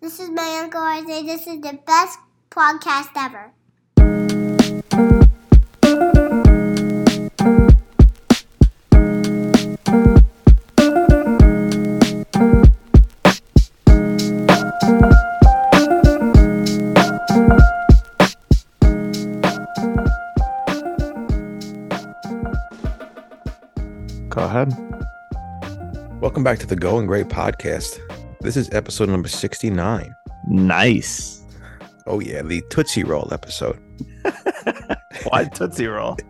This is my Uncle Isaiah. This is the best podcast ever. Go ahead. Welcome back to the Going Grey podcast. This is episode number 69. Nice. Oh, yeah, the Tootsie Roll episode. Why Tootsie Roll?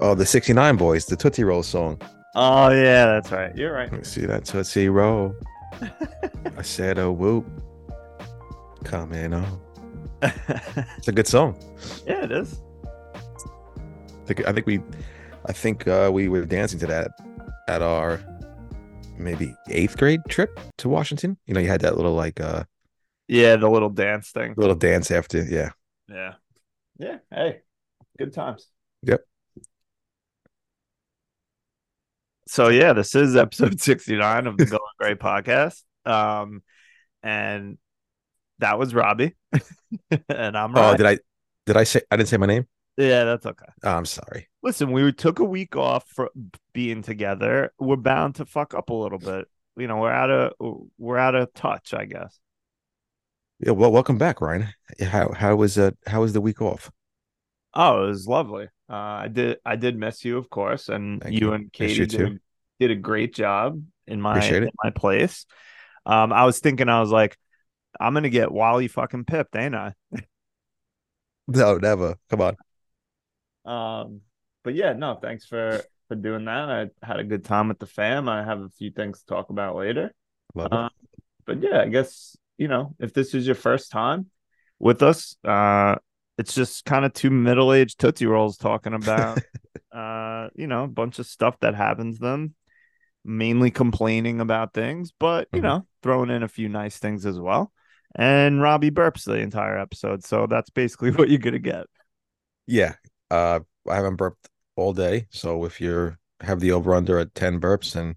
Oh, the 69 Boyz, the Tootsie Roll song. Oh yeah, that's right. You're right. Let me see that Tootsie Roll. I said, oh, whoop. Coming on. It's a good song. yeah, it is. I think, I think we, I think uh, we were dancing to that at our maybe eighth grade trip to Washington. You know, you had that little like uh Yeah, the little dance thing. little dance after. Yeah. Yeah. Yeah. Hey, good times. Yep. So yeah, this is episode 69 of the Going Grey podcast. Um and that was Robbie. and I'm Oh, right. did I, did I say, I didn't say my name? Yeah, that's okay. Oh, I'm sorry. Listen, we took a week off for being together. We're bound to fuck up a little bit. You know, we're out of we're out of touch, I guess. Yeah. Well, welcome back, Ryan. How, how was, uh, how was the week off? Oh, it was lovely. Uh, I did I did miss you, of course, and you, you. and Katie you did, too. did a great job in my in my place. Um, I was thinking, I was like, I'm gonna get Wally fucking pipped, ain't I? No, never. Come on. Um, but yeah, no, thanks for for doing that. I had a good time with the fam. I have a few things to talk about later. Uh, but yeah, I guess you know if this is your first time with us, uh, it's just kind of two middle aged tootsie rolls talking about, uh, you know, a bunch of stuff that happens to them, mainly complaining about things, but you Mhm. know, throwing in a few nice things as well. And Robbie burps the entire episode, so that's basically what you're gonna get. yeah. Uh, I haven't burped all day. So if you have the over under at 10 burps, then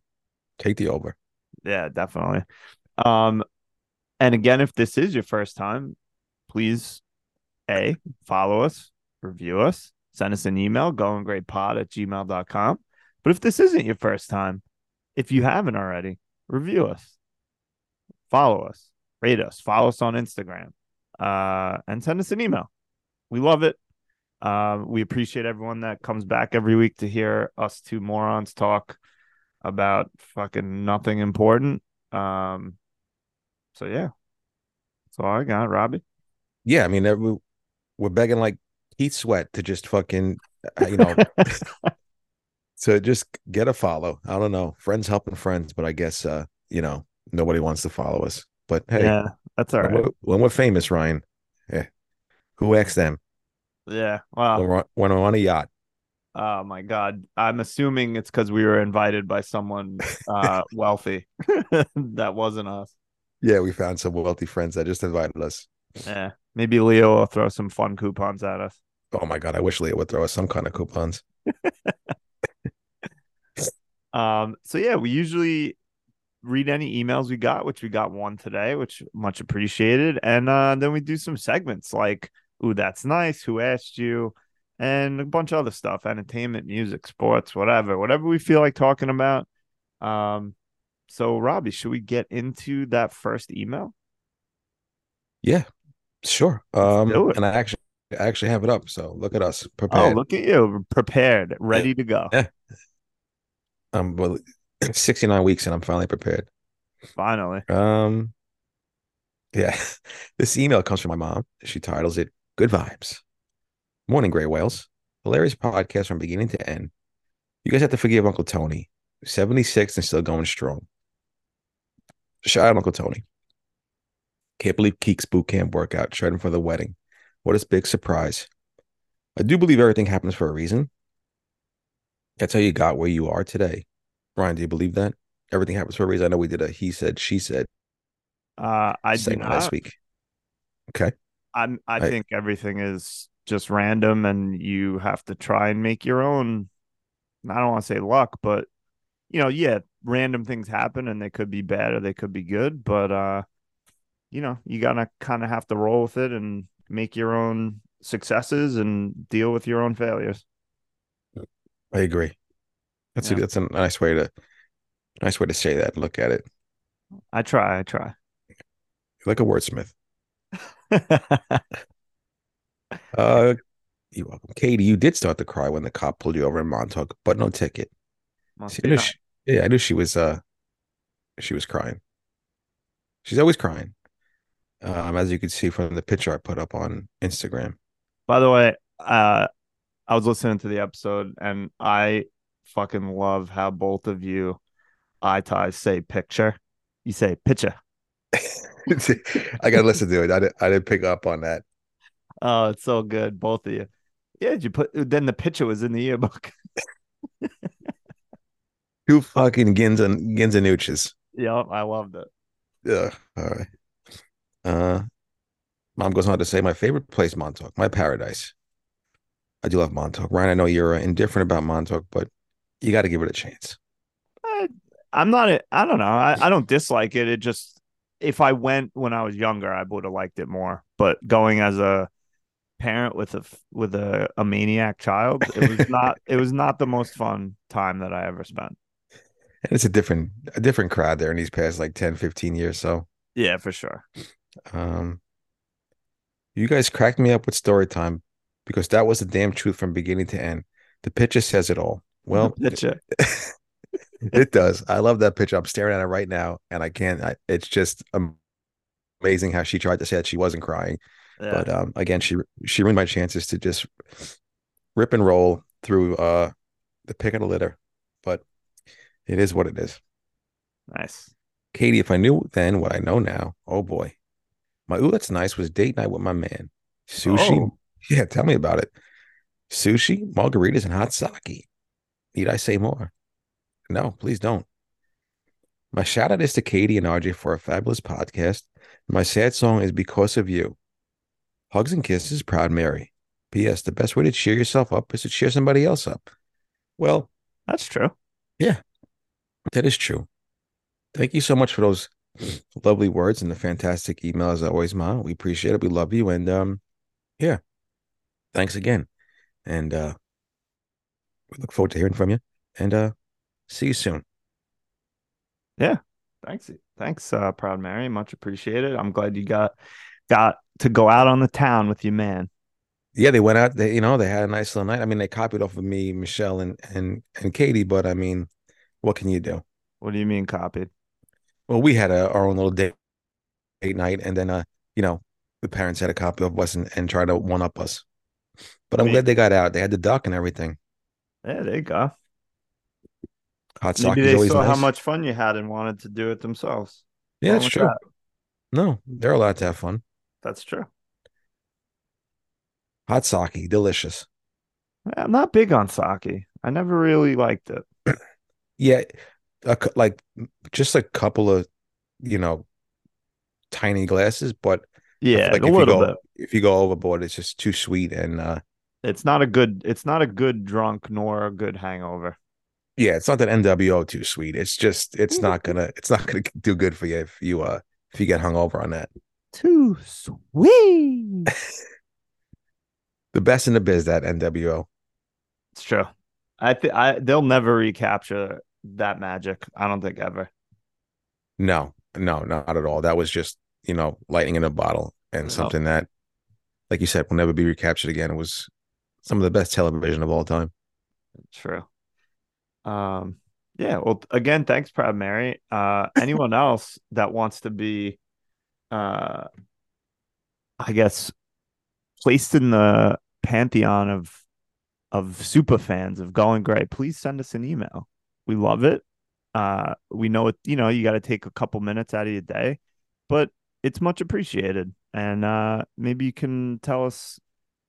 take the over. Yeah, definitely. Um, and again, if this is your first time, please A, follow us, review us, send us an email, goinggreypod at gmail.com. But if this isn't your first time, if you haven't already, review us, follow us, rate us, follow us on Instagram, uh, and send us an email. We love it. Um, we appreciate everyone that comes back every week to hear us two morons talk about fucking nothing important. Um, so yeah, that's all I got, Robbie. Yeah. I mean, we- we're begging like Heat Sweat to just fucking, uh, you know, to just get a follow. I don't know. Friends helping friends, but I guess, uh, you know, nobody wants to follow us. But hey, Yeah, that's all when, right. we're, when we're famous, Ryan, yeah, who asked them? Yeah. When Wow. we're, when we're on a yacht. Oh my God. I'm assuming it's because we were invited by someone uh wealthy. that wasn't us. Yeah, we found some wealthy friends that just invited us. Yeah. Maybe Leo will throw some fun coupons at us. Oh my god, I wish Leo would throw us some kind of coupons. Um, so yeah, we usually read any emails we got, which we got one today, which much appreciated. And uh then we do some segments like, ooh, that's nice, who asked you, and a bunch of other stuff, entertainment, music, sports, whatever, whatever we feel like talking about. Um, so Robbie, should we get into that first email? Yeah, sure. Um, and I actually, I actually have it up. So look at us Oh, look at you, prepared, ready to go. Yeah. Um, well, sixty nine weeks, and I'm finally prepared. Finally. Um, yeah, this email comes from my mom. She titles it "Good Vibes." Morning, Gray Whales. Hilarious podcast from beginning to end. You guys have to forgive Uncle Tony, seventy six and still going strong. Shout out Uncle Tony. Can't believe Keek's boot camp workout shredding for the wedding. What a big surprise. I do believe everything happens for a reason. That's how you got where you are today. Brian, do you believe that? Everything happens for a reason. I know we did a he said, she said Uh I segment not. last week. Okay. I'm I, I- think everything is just random and you have to try and make your own I don't want to say luck, but you know, yeah, random things happen and they could be bad or they could be good, but uh you know, you gotta kind of have to roll with it and make your own successes and deal with your own failures. I agree. That's Yeah. a that's a nice way to nice way to say that. and Look at it I try, I try. like a wordsmith. Uh, you're welcome, Katie. You did start to cry when the cop pulled you over in Montauk, but no ticket. See, I knew she, yeah, I knew she was uh she was crying. She's always crying. Um, as you can see from the picture I put up on Instagram. By the way, uh, I was listening to the episode and I fucking love how both of you eye ties say picture. You say picture. I gotta listen to it. I didn't I didn't pick up on that. Oh, it's so good, both of you. Yeah, did you put then the picture was in the yearbook. Two fucking Ginza Ginzanuches. yep, I loved it. Yeah. All right. Uh mom goes on to say my favorite place, Montauk, my paradise. I do love Montauk. Ryan, I know you're indifferent about Montauk, but you got to give it a chance. I, I'm not. a- I don't know. I, I don't dislike it. It just if I went when I was younger, I would have liked it more. But going as a parent with a with a, a maniac child, it was not. it was not the most fun time that I ever spent. And it's a different a different crowd there in these past like 10, 15 years. So Yeah, for sure. um you guys cracked me up with story time because that was the damn truth from beginning to end. The picture says it all. Well, picture. it does. I love that picture. I'm staring at it right now, and I can't. I, it's just amazing how she tried to say that she wasn't crying, Yeah. but um, again, she she ruined my chances to just rip and roll through uh the pick of the litter. But it is what it is. nice. Katie, if I knew then what I know now, oh boy, my ooh, that's nice was date night with my man. Sushi, Oh. yeah, tell me about it. Sushi, margaritas, and hot sake. Need I say more? No, please don't. My shout out is to Katie and RJ for a fabulous podcast. My sad song is Because of You. Hugs and kisses, Proud Mary. P.S. The best way to cheer yourself up is to cheer somebody else up. Well, That's true. Yeah, that is true. Thank you so much for those lovely words and the fantastic email as always, Ma. We appreciate it. We love you. And um, yeah. Thanks again. And uh we look forward to hearing from you. And uh see you soon. Yeah. Thanks. Thanks, uh, proud Mary. Much appreciated. I'm glad you got got to go out on the town with your man. Yeah, they went out, they you know, they had a nice little night. I mean, they copied off of me, Michelle, and and and Katie, but I mean, what can you do? What do you mean copied? Well, we had a, our own little date, date night, and then uh, you know, the parents had a copy of us and, and tried to one up us. But I'm Wait. glad they got out. They had the duck and everything. Yeah, there you go. Hot sake Maybe they saw how much fun you had and wanted to do it themselves. Yeah, that's true. that? No, they're allowed to have fun. That's true. Hot sake, delicious. I'm not big on sake. I never really liked it. Yeah, a, like just a couple of, you know, tiny glasses, but Yeah, like a if you little go bit. if you go overboard, it's just too sweet and uh It's not a good. It's not a good drunk nor a good hangover. Yeah, it's not that NWO too sweet. It's just it's not gonna it's not gonna do good for you if you uh if you get hung over on that. Too sweet. The best in the biz, that NWO. It's true. I think I they'll never recapture that magic. I don't think ever. No, no, not at all. That was just, you know, lightning in a bottle and No. something that, like you said, will never be recaptured again. It was some of the best television of all time. True. Um, yeah, well again, thanks, Proud Mary. Uh anyone else that wants to be uh I guess placed in the pantheon of of super fans of Going Grey, please send us an email. We love it. Uh we know it, you know, you gotta take a couple minutes out of your day, but it's much appreciated. And uh maybe you can tell us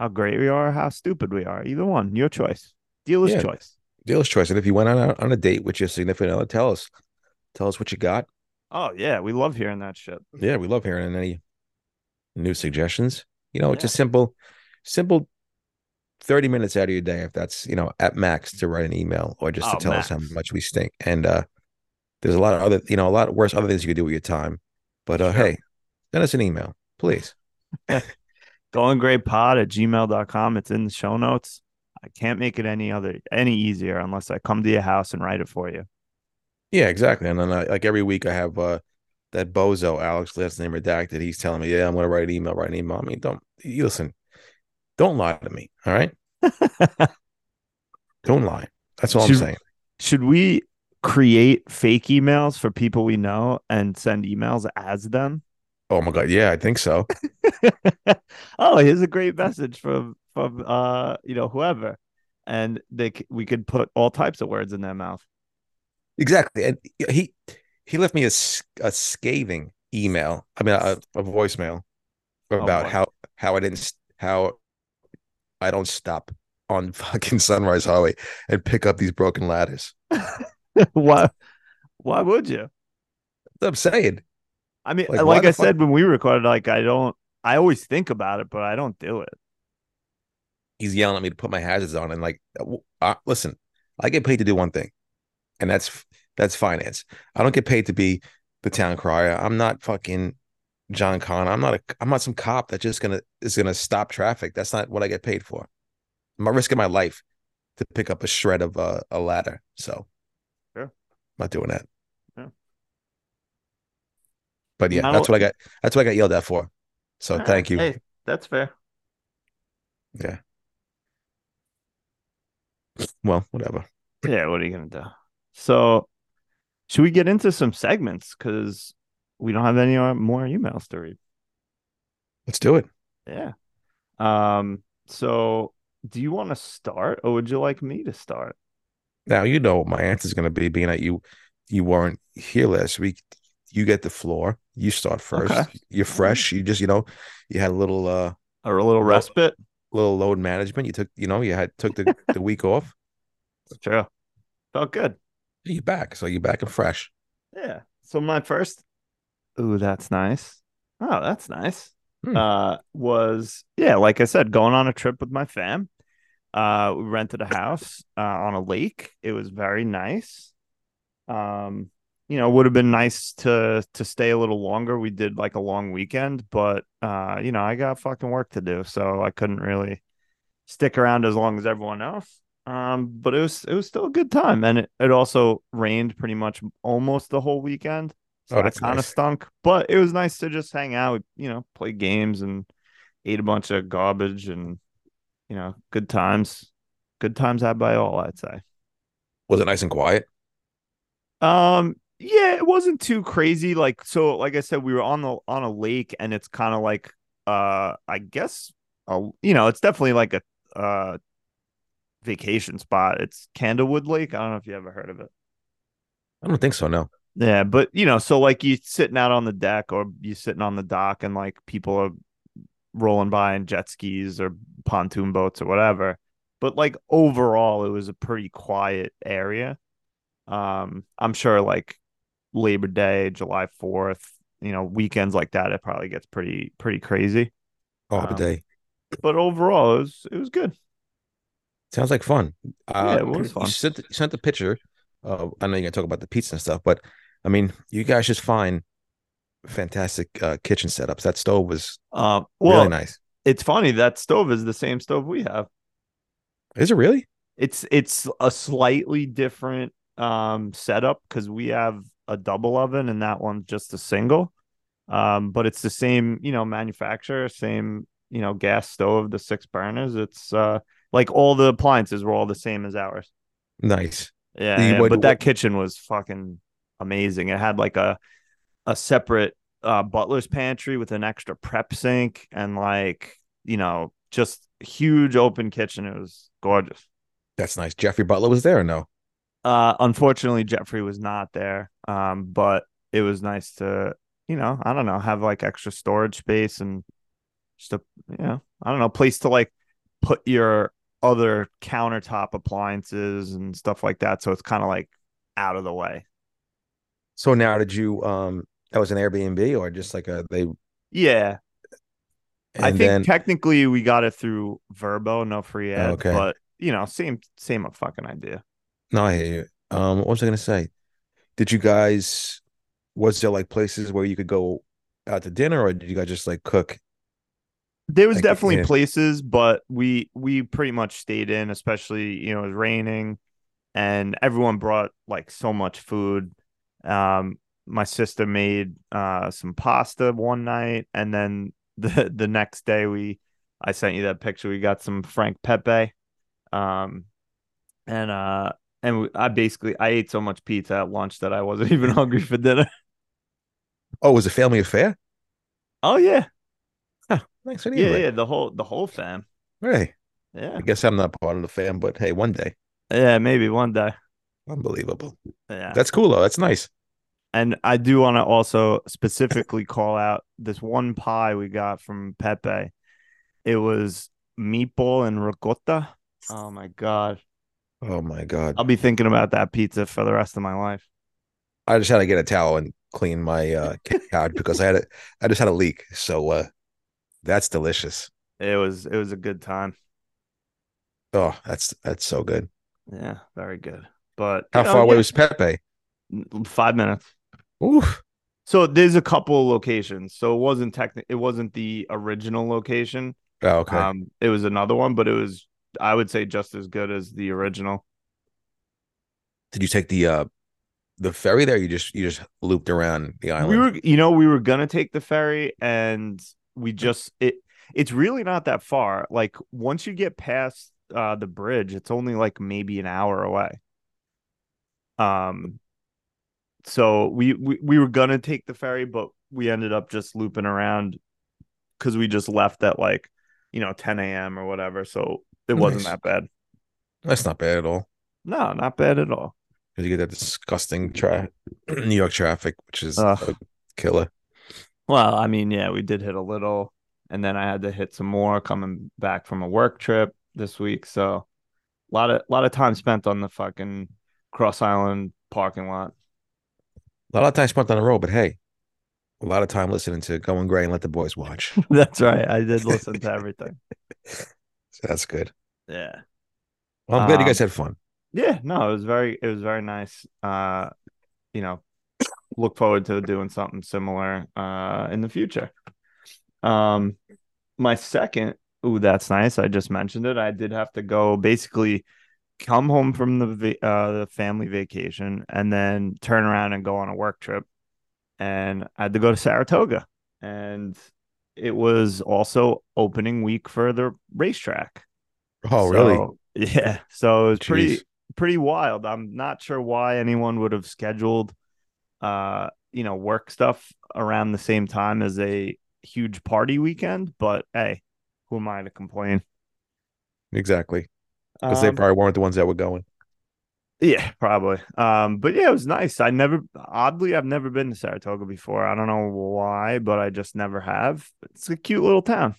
how great we are, how stupid we are. Either one, your choice. Dealer's Yeah. choice. Dealer's choice. And if you went on a, on a date with your significant other, tell us. Tell us what you got. Oh yeah, we love hearing that shit. Yeah, we love hearing any new suggestions. You know, it's a simple, simple 30 minutes out of your day, if that's, you know, at max to write an email or just Oh, to tell us how much we stink. And uh there's a lot of other, you know, a lot worse other things you could do with your time. But uh Sure. hey, Send us an email, please. Going grey pod at gmail.com. It's in the show notes. I can't make it any other any easier unless I come to your house and write it for you. Yeah, exactly. And then I, like every week I have uh that bozo Alex last name redacted. He's telling me, yeah, I'm gonna write an email, write an email. I mean, don't you listen, don't lie to me. All right. don't lie. That's all Should- I'm saying. Should we create fake emails for people we know and send emails as them? Oh my god, yeah, I think so. oh, here's a great message from from uh you know whoever, and they we could put all types of words in their mouth. Exactly. And he he left me a, a scathing email. I mean, a, a voicemail about boy. how how I didn't how I don't stop on fucking Sunrise Highway and pick up these broken ladders. why? Why would you? That's what I'm saying. I mean, Like, like, I said when we recorded, like I don't. I always think about it, but I don't do it. He's yelling at me to put my hazards on, and like, uh, listen, I get paid to do one thing, and that's that's finance. I don't get paid to be the town crier. I'm not fucking John Connor. I'm not a. I'm not some cop that just gonna is gonna stop traffic. That's not what I get paid for. I'm not risking my life to pick up a shred of uh, a ladder. So, Sure. I'm not doing that. Yeah. But yeah, that's what I got. That's what I got yelled at for. So thank you. Hey, that's fair. Yeah. Well, whatever. Yeah, what are you gonna do? So, should we get into some segments because we don't have any uh, more emails to read? Let's do it. Yeah. Um. So, do you want to start, or would you like me to start? Now you know what my answer is going to be, being that you you weren't here last week. You get the floor. You start first. Okay. You're fresh. You just you know you had a little uh Or a little respite? Little load management. You took you know you had took the the week off. Sure. Felt good. You're back, so you're back and fresh. Yeah. So my first, ooh, that's nice. Oh, that's nice. Hmm. Uh, was yeah, like I said, going on a trip with my fam. Uh, we rented a house uh, on a lake. It was very nice. Um, you know, would have been nice to to stay a little longer. We did like a long weekend, but uh, you know, I got fucking work to do, so I couldn't really stick around as long as everyone else. Um, but it was it was still a good time, and it, it also rained pretty much almost the whole weekend. So Oh, that kind of nice. stunk, but it was nice to just hang out, you know, play games and ate a bunch of garbage and you know, good times. Good times had by all, I'd say. Was it nice and quiet? Um, yeah, it wasn't too crazy. Like so, like I said, we were on the on a lake, and it's kind of like uh, I guess a you know, it's definitely like a uh vacation spot. It's Candlewood Lake. I don't know if you ever heard of it. I don't think so. No. Yeah, but you know, so like you sitting out on the deck or you sitting on the dock and like people are rolling by in jet skis or pontoon boats or whatever. But like overall it was a pretty quiet area. Um I'm sure like Labor Day, July 4th, you know, weekends like that it probably gets pretty pretty crazy. Arbor Um, Day But overall it was it was good. sounds like fun. Uh, Yeah, it was fun. You sent the, you sent the picture. Uh, I know you're gonna talk about the pizza and stuff, but I mean, you guys just find fantastic uh, kitchen setups. That stove was Um well, really nice. it's funny that stove is the same stove we have. Is it really? it's it's a slightly different um setup because we have a double oven and that one's just a single um but it's the same you know manufacturer same you know gas stove the six burners it's uh like all the appliances were all the same as ours Nice. yeah, You- yeah, what- but what- that kitchen was fucking amazing it had like a a separate uh butler's pantry with an extra prep sink and like you know just huge open kitchen it was gorgeous That's nice. Jeffrey Butler was there or no? Uh, unfortunately, Jeffrey was not there. Um, but it was nice to, you know, I don't know, have like extra storage space and just a, you know, I don't know, place to like put your other countertop appliances and stuff like that. So it's kind of like out of the way. So now, did you? Um, that was an Airbnb or just like a they? Yeah, And I think then technically we got it through Vrbo, no free ad, Okay. but you know, same same fucking idea. No, I hear you. Um, what was I gonna say? Did you guys? Was there like places where you could go out to dinner, or did you guys just like cook? There was Like, definitely yeah. places, but we we pretty much stayed in, especially you know it was raining, and everyone brought like so much food. Um, my sister made uh some pasta one night, and then the the next day we I sent you that picture. We got some Frank Pepe, um, and uh and I basically I ate so much pizza at lunch that I wasn't even hungry for dinner. Oh, it was a family affair. Oh yeah, Thanks for the yeah, yeah. The whole the whole fam. Hey, Yeah, I guess I'm not part of the fam, but hey, one day, yeah. Maybe one day. unbelievable. Yeah. That's cool though. That's nice. And I do want to also specifically call out this one pie we got from Pepe. It was meatball and ricotta. Oh my god. Oh my god, I'll be thinking about that pizza for the rest of my life. I just had to get a towel and clean my uh, couch because I had a, I just had a leak. So uh, that's delicious. It was it was a good time. Oh, that's that's so good. Yeah, very good. But How you know, far away yeah, was Pepe? 5 minutes. Oof. So there's a couple locations. So it wasn't techni- it wasn't the original location. Oh, okay. Um it was another one, but it was I would say just as good as the original. Did you take the uh the ferry there? You just you just looped around the island. We were, you know, we were gonna take the ferry, and we just it. It's really not that far. Like once you get past uh, the bridge, it's only like maybe an hour away. Um, so we we we were gonna take the ferry, but we ended up just looping around because we just left at like you know 10 a.m. or whatever. So it wasn't Nice. that bad. That's not bad at all. No, not bad at all. Because you get that disgusting tra- New York traffic, which is Ugh. a killer. Well, I mean, yeah, we did hit a little, and then I had to hit some more coming back from a work trip this week. So a lot of a lot of time spent on the fucking Cross Island parking lot. A lot of time spent on the road, but hey, a lot of time listening to Going Grey and Let the Boys Watch. That's right. I did listen to everything. That's good. Yeah. Well, I'm glad you Um, guys had fun. Yeah, no, it was very it was very nice. Uh, you know, look forward to doing something similar uh in the future. Um my second, ooh, that's nice. I just mentioned it. I did have to go basically come home from the uh the family vacation and then turn around and go on a work trip. And I had to go to Saratoga. And it was also opening week for the racetrack. Oh, really? Yeah. So it was pretty Jeez. pretty wild. I'm not sure why anyone would have scheduled uh, you know, work stuff around the same time as a huge party weekend, but hey, who am I to complain? Exactly. Because they Um, probably weren't the ones that were going. Yeah, probably. Um, but yeah, it was nice. I never oddly I've never been to Saratoga before. I don't know why, but I just never have. It's a cute little town.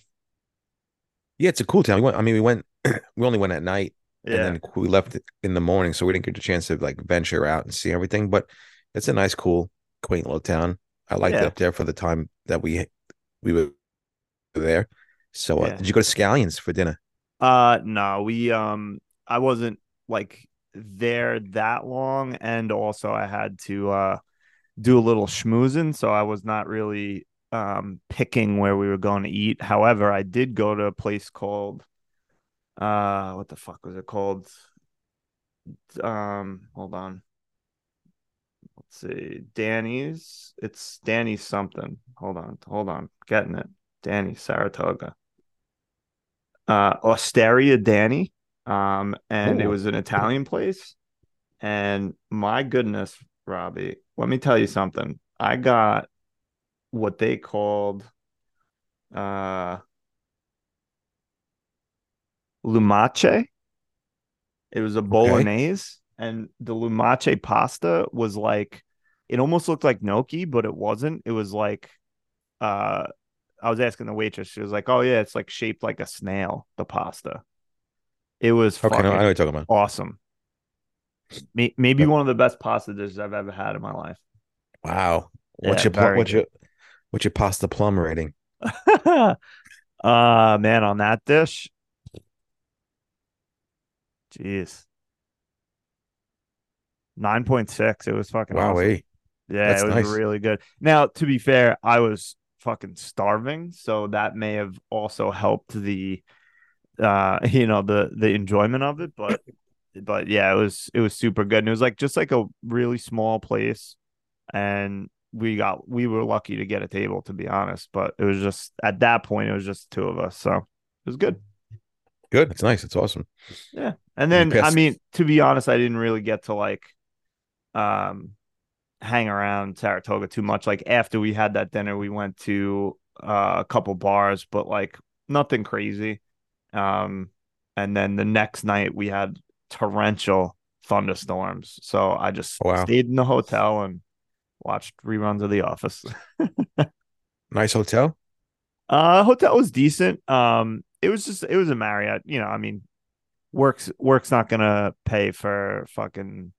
Yeah, it's a cool town. We went, I mean, we went, we only went at night Yeah. and then we left in the morning. So we didn't get a chance to like venture out and see everything. But it's a nice, cool, quaint little town. I liked it up there for the time that we we were there. So uh, Yeah. did you go to Scallions for dinner? Uh no, we um I wasn't like there that long and also I had to uh do a little schmoozing, so I was not really um picking where we were going to eat. However, I did go to a place called uh what the fuck was it called? Um hold on. Let's see. Danny's. It's Danny's something. Hold on. Hold on. Getting it. Danny Saratoga uh Osteria Danny. Um, and it was an Italian place. And my goodness, Robbie, let me tell you something. I got what they called uh lumache. It was a bolognese, and the lumache pasta was like it almost looked like gnocchi, but it wasn't. It was like uh I was asking the waitress, she was like, Oh yeah, it's like shaped like a snail, the pasta. It was Okay, no, I know what you're talking about. awesome. Maybe one of the best pasta dishes I've ever had in my life. Wow. What's Yeah, your what's your what's your pasta plum rating? uh man, on that dish. Jeez. 9.6. It was fucking Wow, awesome. Yeah, That's it was nice. really good. Now, to be fair, I was fucking starving, so that may have also helped the uh you know the the enjoyment of it, but but yeah, it was it was super good. And it was like just like a really small place and we got we were lucky to get a table to be honest, but it was just at that point it was just two of us. So it was good. Good. It's nice. It's awesome. Yeah. And then I mean, to be honest, I didn't really get to like um hang around Saratoga too much. Like after we had that dinner, we went to uh, a couple bars, but like nothing crazy. Um and then the next night we had torrential thunderstorms. So I just Wow. stayed in the hotel and watched reruns of The Office. Nice hotel. Uh hotel was decent. Um it was just it was a Marriott, you know, I mean works work's not gonna pay for fucking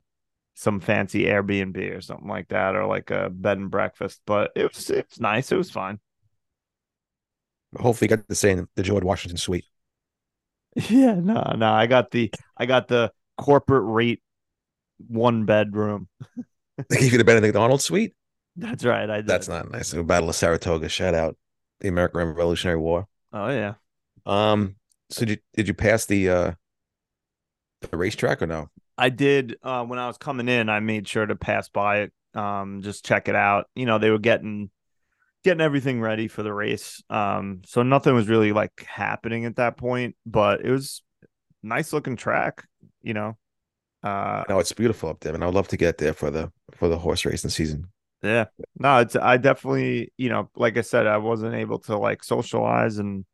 some fancy Airbnb or something like that or like a bed and breakfast, but it was it was nice. It was fine. Hopefully, you got the same the George Washington suite. Yeah, no, no. I got the I got the corporate rate one bedroom. They gave you the Benedict Arnold suite. That's right. I did. That's not nice. The Battle of Saratoga. Shout out the American Revolutionary War. Oh yeah. Um. So did you, did you pass the uh the racetrack or no? I did uh when I was coming in, I made sure to pass by it, um, just check it out. You know, they were getting getting everything ready for the race. Um, so nothing was really like happening at that point, but it was nice looking track, you know. Uh No, it's beautiful up there, and I'd love to get there for the for the horse racing season. yeah. No, it's I definitely, you know, like I said, I wasn't able to like socialize and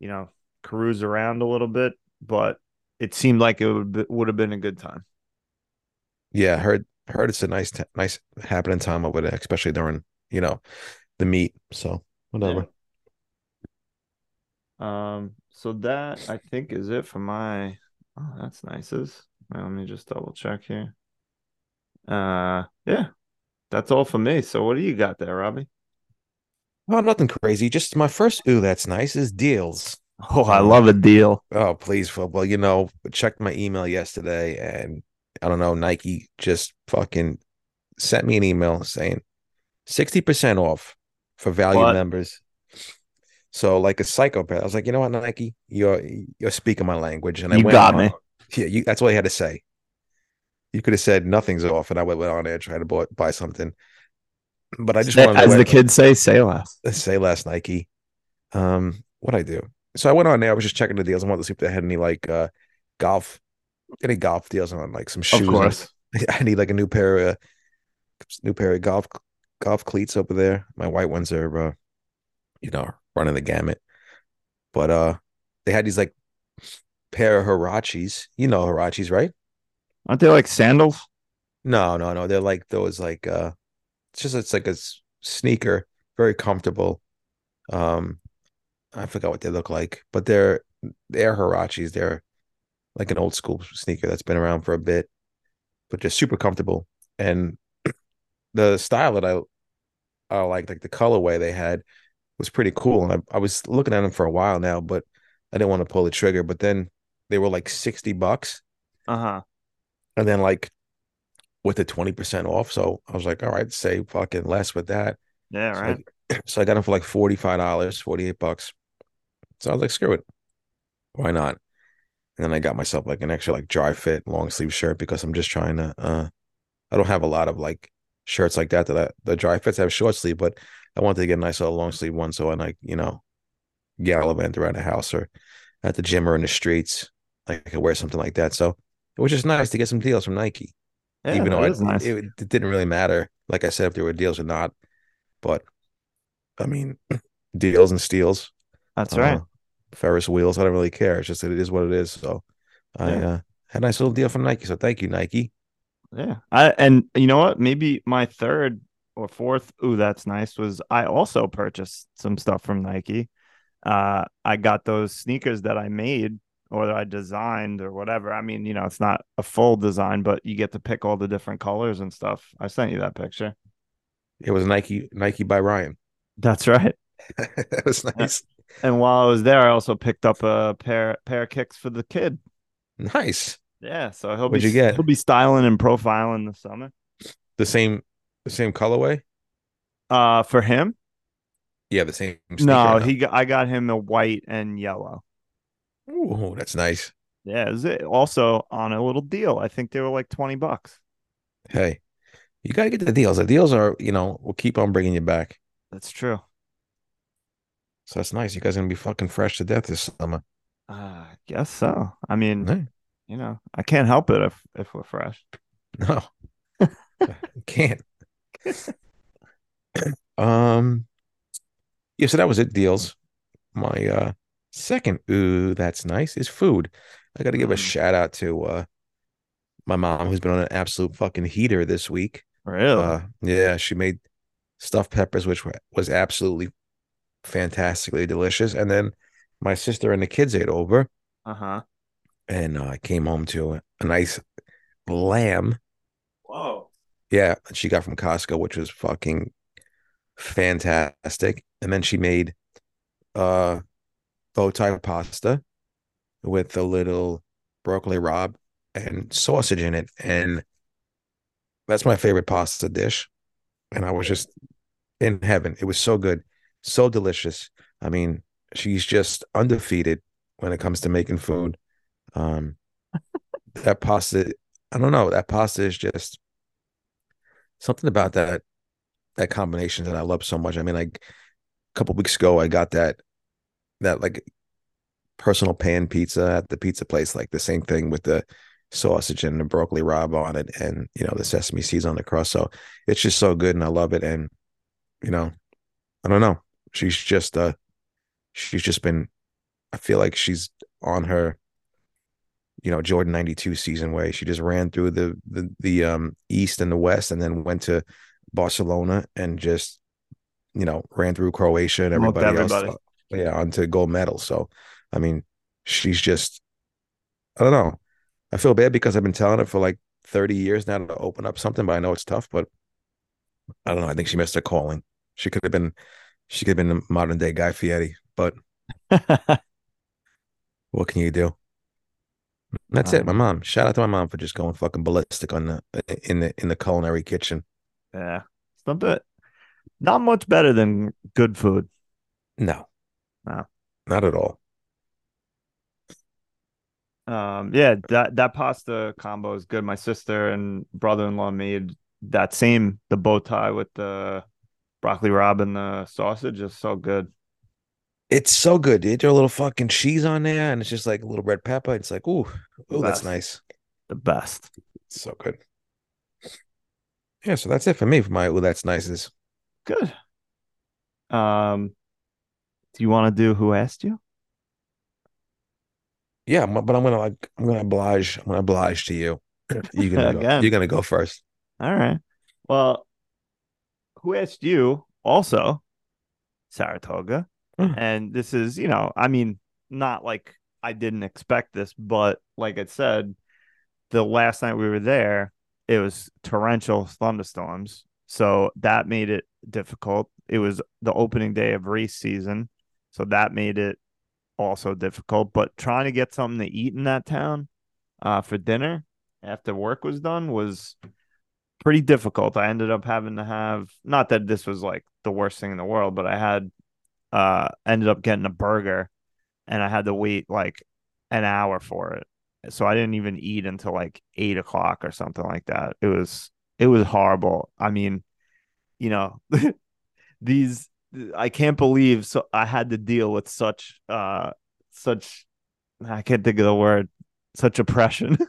you know, cruise around a little bit, but it seemed like it would be, would have been a good time. Yeah, heard heard it's a nice t- nice happening time over there, especially during you know the meat. So whatever. Um, so that I think is it for my. Oh, that's nice. Is let me just double check here. Uh, yeah, that's all for me. So what do you got there, Robbie? Oh, nothing crazy. Just my first. Ooh, that's nice. Is deals. Oh, I love a deal. Oh, please. Well, well, you know, checked my email yesterday, and I don't know. Nike just fucking sent me an email saying sixty percent off for value What? members. So, like a psychopath, I was like, you know what, Nike, you're you're speaking my language, and I You went got on- me. Yeah, you. That's what I had to say. You could have said nothing's off, and I went on there and tried to buy, buy something. But I just Say- wanted to as the kids say, say less. say less, Nike. Um, what I do? So I went on there. I was just checking the deals. I wanted to see if they had any like uh golf, any golf deals on like some shoes. Of course. I need like a new pair of new pair of golf golf cleats over there. My white ones are, uh, you know, running the gamut. But uh, they had these like pair of Huaraches. You know Huaraches, right? Aren't they like sandals? No, no, no. They're like those like uh it's just it's like a sneaker, very comfortable. Um I forgot what they look like, but they're they're Huaraches. They're like an old school sneaker that's been around for a bit, but just super comfortable. And the style that I I like, like the colorway they had was pretty cool. And I, I was looking at them for a while now, but I didn't want to pull the trigger. But then they were like 60 bucks Uh huh. and then like with the 20% off. So I was like, all right, say fucking less with that. Yeah, So, right. I, so I got them for like $45, 48 bucks. So I was like, screw it. Why not? And then I got myself like an extra like dry fit long sleeve shirt because I'm just trying to uh I don't have a lot of like shirts like that that I, the dry fits have short sleeve, but I wanted to get a nice little long sleeve one so I like, you know, gallivant around the house or at the gym or in the streets. Like I could wear something like that. So it was just nice to get some deals from Nike Yeah, even though I, nice. it, it didn't really matter, like I said, if there were deals or not. But I mean, deals and steals. That's right. uh, Ferris wheels. I don't really care. It's just that it is what it is. So I uh, had a nice little deal from Nike. So thank you, Nike. Yeah. I and you know what? Maybe my third or fourth, ooh, that's nice, was I also purchased some stuff from Nike. Uh I got those sneakers that I made or that I designed or whatever. I mean, you know, it's not a full design, but you get to pick all the different colors and stuff. I sent you that picture. It was Nike Nike by Ryan. That's right. that was nice. And while I was there, I also picked up a pair pair of kicks for the kid. Nice. Yeah, so he'll What'd be you get? he'll be styling and profiling this summer. The same the same colorway. Uh for him, Yeah, the same. No, he got, I got him a white and yellow. Ooh, that's nice. Yeah, is it also on a little deal? I think they were like twenty bucks. Hey, you gotta get the deals. The deals are, you know, we'll keep on bringing you back. That's true. So that's nice. You guys are gonna be fucking fresh to death this summer. Uh, I guess so. I mean, Hey, you know, I can't help it if if we're fresh. No, can't. um, yeah. So that was it. Deals. My uh second, ooh, that's nice. Is food. I got to give a Mm. shout out to uh my mom, who's been on an absolute fucking heater this week. Really? Uh, yeah, she made stuffed peppers, which was absolutely fantastically delicious. And then my sister and the kids ate over, Uh huh. And uh, I came home to a, nice lamb. Whoa. Yeah, she got from Costco, which was fucking fantastic. And then she made uh bow tie pasta with a little broccoli rabe and sausage in it. And that's my favorite pasta dish. And I was just in heaven. It was so good, so delicious. I mean, she's just undefeated when it comes to making food. Um that pasta, I don't know, that pasta is just something about that that combination that I love so much. I mean, like a couple weeks ago, I got that that like personal pan pizza at the pizza place, like the same thing with the sausage and the broccoli rabe on it, and you know the sesame seeds on the crust. So it's just so good, and I love it. And you know, I don't know, she's just uh, she's just been. I feel like she's on her you know Jordan 92 season way. she just ran through the the the um east and the west and then went to Barcelona and just you know ran through Croatia and everybody, everybody. else yeah onto gold medal so I mean she's just I don't know I feel bad because I've been telling her for like 30 years now to open up something but I know it's tough but I don't know I think she missed her calling she could have been she could have been the modern day Guy Fieri but what can you do that's it. My Um, mom. Shout out to my mom for just going fucking ballistic on the in the in the culinary kitchen. yeah. Something not much better than good food. No, No. not at all. Um, yeah, that that pasta combo is good. My sister and brother-in-law made that same the bow tie with the broccoli rabe and the sausage is so good. It's so good. You throw a little fucking cheese on there, and it's just like a little red pepper. It's like, ooh, ooh, that's nice. The best. It's so good. Yeah, so that's it for me for my ooh, that's nice. Is Good. Um, do you want to do who asked you? yeah, but I'm gonna like I'm gonna oblige. I'm gonna oblige to you. You're gonna go, you're gonna go first. All right. Well, who asked you also, Saratoga? Hmm. And this is, you know, I mean, not like I didn't expect this, but like I said, the last night we were there, it was torrential thunderstorms. So that made it difficult. It was the opening day of race season. So that made it also difficult. But trying to get something to eat in that town uh, for dinner after work was done was pretty difficult. I ended up having to have not that this was like the worst thing in the world, but I had uh ended up getting a burger and I had to wait like an hour for it. So I didn't even eat until like eight o'clock or something like that. It was it was horrible. I mean, you know, these I can't believe so I had to deal with such uh such I can't think of the word such oppression.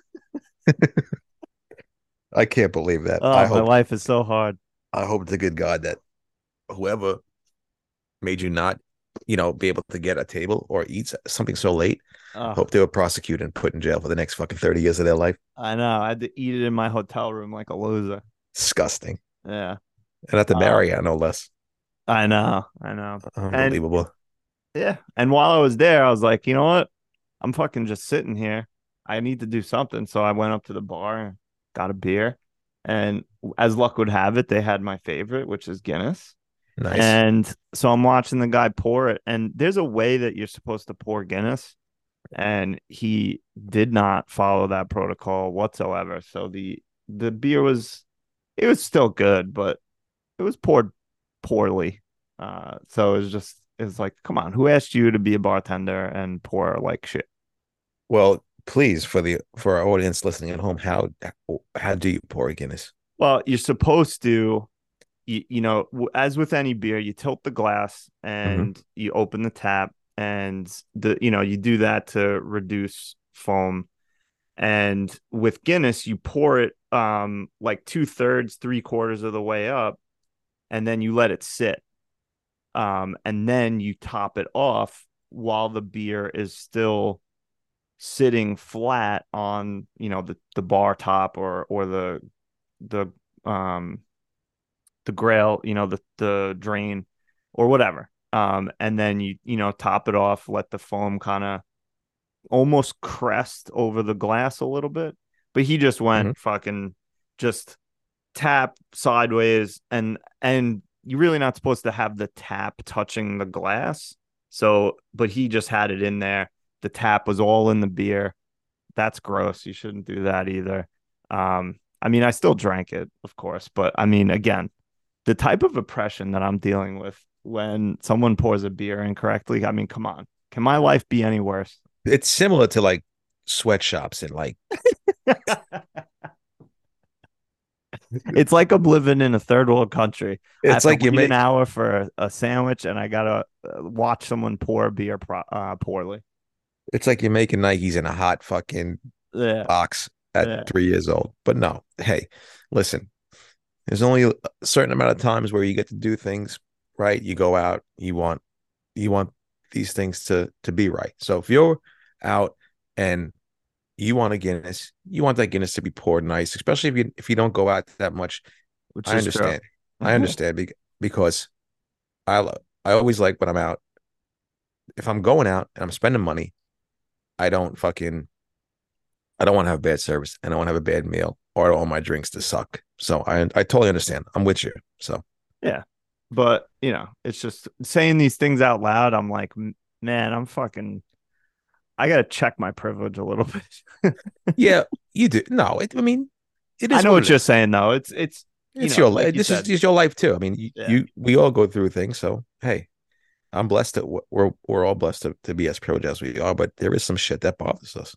I can't believe that. Oh, I my hope life is so hard. I hope to good God that whoever made you not, you know, be able to get a table or eat something so late, Oh. hope they were prosecuted and put in jail for the next fucking 30 years of their life. I know. I had to eat it in my hotel room like a loser. Disgusting. Yeah. And at the Uh, Marriott, no less. I know. I know. Unbelievable. Yeah. And while I was there, I was like, you know what? I'm fucking just sitting here. I need to do something. So I went up to the bar and got a beer. And as luck would have it, they had my favorite, which is Guinness. Nice. And so I'm watching the guy pour it. And there's a way that you're supposed to pour Guinness. And he did not follow that protocol whatsoever. So the the beer was it was still good, but it was poured poorly. Uh, so it's just it's like, come on, who asked you to be a bartender and pour like shit? Well, please for the for our audience listening at home, how how do you pour Guinness? Well, you're supposed to, you, you know, as with any beer, you tilt the glass and you open the tap, and the you know you do that to reduce foam. And with Guinness, you pour it um like two thirds, three quarters of the way up, and then you let it sit. Um, and then you top it off while the beer is still sitting flat on you know the the bar top or or the the um the grail you know the the drain or whatever. Um and then you you know top it off let the foam kind of almost crest over the glass a little bit. But he just went fucking just tap sideways and and you're really not supposed to have the tap touching the glass. So but he just had it in there. The tap was all in the beer. That's gross. You shouldn't do that either. Um i mean i still drank it of course but i mean again the type of oppression that i'm dealing with when someone pours a beer incorrectly i mean come on. Can my life be any worse? It's similar to like sweatshops and like it's like i'm living in a third world country. I have it's to like you wait make an hour for a, a sandwich and i gotta uh, watch someone pour beer pro- uh, poorly. It's like you're making Nikes in a hot fucking yeah. box at Yeah. three years old. But no, hey, listen, there's only a certain amount of times where you get to do things right. You go out, you want you want these things to to be right. So if you're out and you want a Guinness, you want that Guinness to be poured nice, especially if you if you don't go out that much. which I true. understand. I mm-hmm. understand bec- because I love, I always like when I'm out. If I'm going out and I'm spending money, I don't fucking I don't want to have bad service and I don't want to have a bad meal or all my drinks to suck. So I I totally understand. I'm with you. So yeah, but you know it's just saying these things out loud i'm like man i'm fucking i gotta check my privilege a little bit yeah, you do. No, it, I mean, it is. i know what you're is. saying though it's it's you It's know, your life. you This said. is, your life too. I mean, you, Yeah. you we all go through things. So hey, I'm blessed that we're- we're all blessed to, to be as privileged as we are. But there is some shit that bothers us.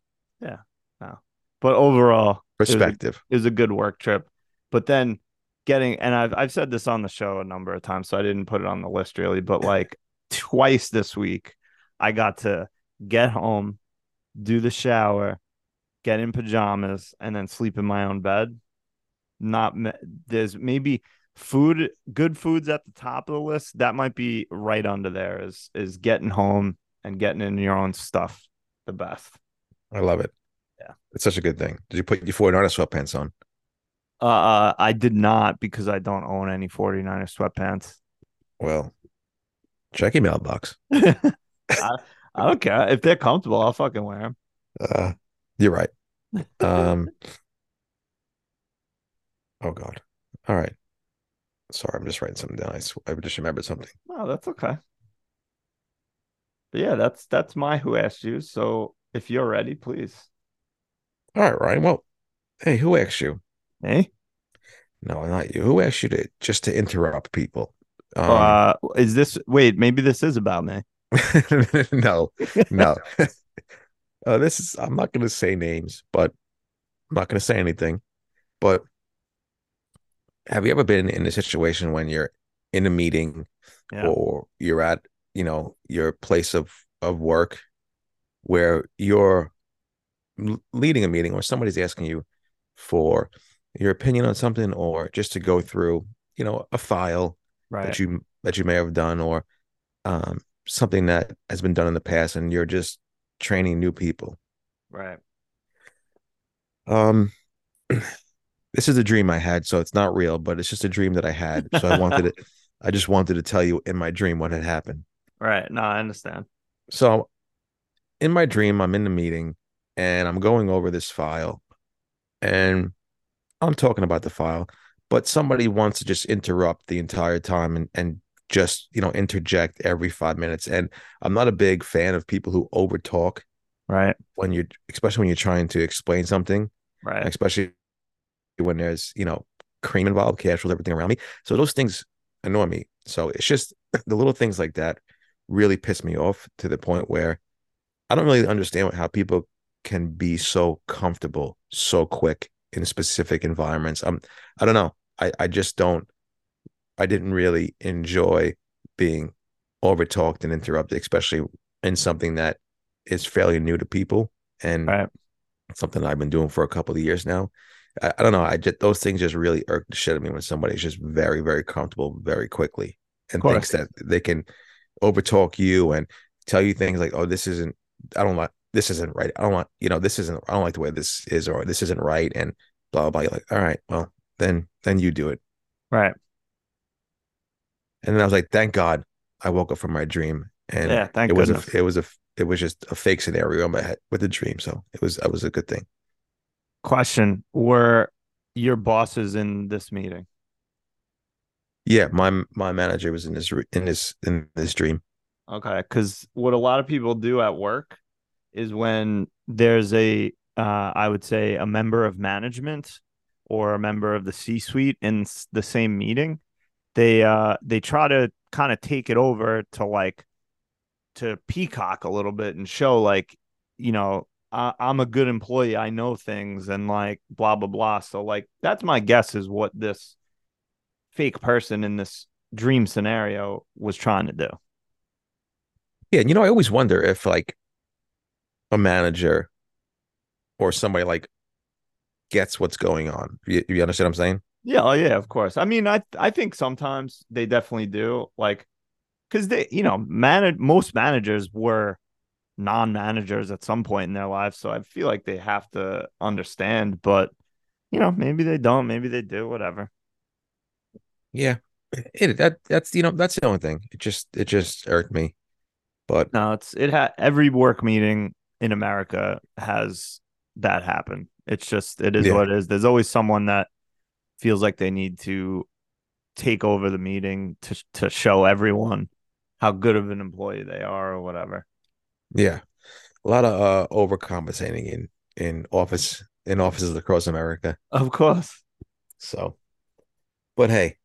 But overall a- Perspective. it was a good work trip but then getting and i've i've said this on the show a number of times so i didn't put it on the list really but like twice this week i got to get home do the shower get in pajamas and then sleep in my own bed not there's maybe food good foods at the top of the list that might be right under there is is getting home and getting in your own stuff the best I love it. Yeah. It's such a good thing. Did you put your 49er sweatpants on? Uh, I did not because I don't own any 49er sweatpants. Well, check your mailbox. I, I don't care if they're comfortable. I'll fucking wear them. Uh, you're right. Um. oh God. All right. Sorry, I'm just writing something down. I, sw- I just remembered something. No, that's okay. But yeah, that's that's my who asked you. So if you're ready, please. All right, Ryan. Well, hey, who asked you? Hey, No, not you. Who asked you to just to interrupt people? Um, uh, is this? Wait, maybe this is about me. no, no. uh, this is. I'm not going to say names, but I'm not going to say anything. But have you ever been in a situation when you're in a meeting Yeah. or you're at, you know, your place of of work where you're leading a meeting or somebody's asking you for your opinion on something or just to go through, you know, a file Right. that you that you may have done or um, something that has been done in the past and you're just training new people right. um this is a dream i had so it's not real but it's just a dream that i had so i wanted it i just wanted to tell you in my dream what had happened Right. No, I understand. so in my dream i'm in the meeting and i'm going over this file and i'm talking about the file but somebody wants to just interrupt the entire time and, and just you know interject every five minutes and i'm not a big fan of people who over talk Right. when you're especially when you're trying to explain something Right. especially when there's you know cream involved casual everything around me so those things annoy me so it's just the little things like that really piss me off to the point where I don't really understand how people can be so comfortable so quick in specific environments. I'm I don't know. I I just don't I didn't really enjoy being over talked and interrupted, especially in something that is fairly new to people and Right. something I've been doing for a couple of years now. I, I don't know. I just those things just really irk the shit out of me when somebody's just very, very comfortable very quickly and thinks that they can overtalk you and tell you things like, "Oh, this isn't. I don't like. This isn't right. I don't want. You know, this isn't. I don't like the way this is, or this isn't right." And blah blah. blah. You're like, all right, well, then then you do it. Right. And then I was like, thank God I woke up from my dream. And Yeah, thank it was goodness. a it was a it was just a fake scenario in my head with a dream. So it was that was a good thing. Question: Were your bosses in this meeting? Yeah, my my manager was in this in this in this dream. Okay, because what a lot of people do at work is when there's a, uh, I would say, a member of management or a member of the C-suite in the same meeting, they uh they try to kind of take it over to like to peacock a little bit and show like, you know, I, I'm a good employee, I know things, and like blah blah blah. So like that's my guess is what this fake person in this dream scenario was trying to do. Yeah, you know, I always wonder if like a manager or somebody like gets what's going on. You, you understand what I'm saying? Yeah, oh yeah, of course. I mean, I I think sometimes they definitely do, like, because they, you know, manage most managers were non-managers at some point in their life, so I feel like they have to understand. But you know, maybe they don't, maybe they do, whatever. Yeah. It that that's you know that's the only thing. It just it just irked me. But No, it's it had every work meeting in America has that happen. It's just it is Yeah. what it is. There's always someone that feels like they need to take over the meeting to to show everyone how good of an employee they are or whatever. Yeah. A lot of uh overcompensating in in office in offices across America. Of course. So but hey,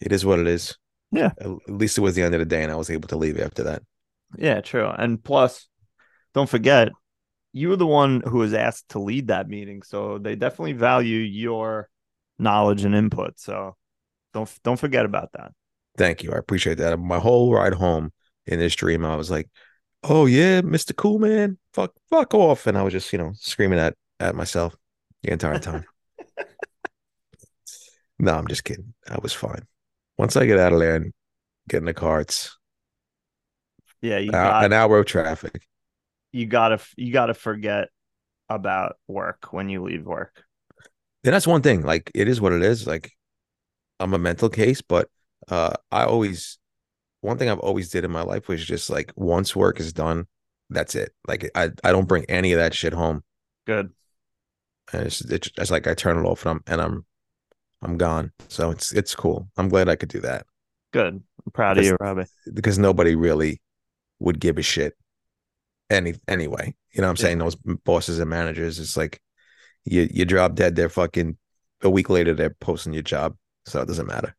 it is what it is. Yeah. At at least it was the end of the day and I was able to leave after that. Yeah, true. And plus, don't forget, you were the one who was asked to lead that meeting, so they definitely value your knowledge and input. So don't don't forget about that. Thank you. I appreciate that. My whole ride home in this dream, I was like, Oh yeah, Mr. Cool Man, fuck fuck off. And I was just, you know, screaming at at myself the entire time. no, I'm just kidding. I was fine. Once I get out of there and get in the car, it's Yeah, you uh, got an hour of traffic. You gotta you gotta forget about work when you leave work. And that's one thing. Like it is what it is. Like I'm a mental case, but uh I always one thing I've always did in my life was just like once work is done, that's it. Like I I don't bring any of that shit home. Good. And it's it's, it's like I turn it off and I'm and I'm I'm gone. So it's it's cool. I'm glad I could do that Good. I'm proud of you, Robbie. because nobody really would give a shit any anyway. You know what I'm Yeah. saying? Those bosses and managers, it's like you you drop dead, they're fucking a week later they're posting your job. So it doesn't matter.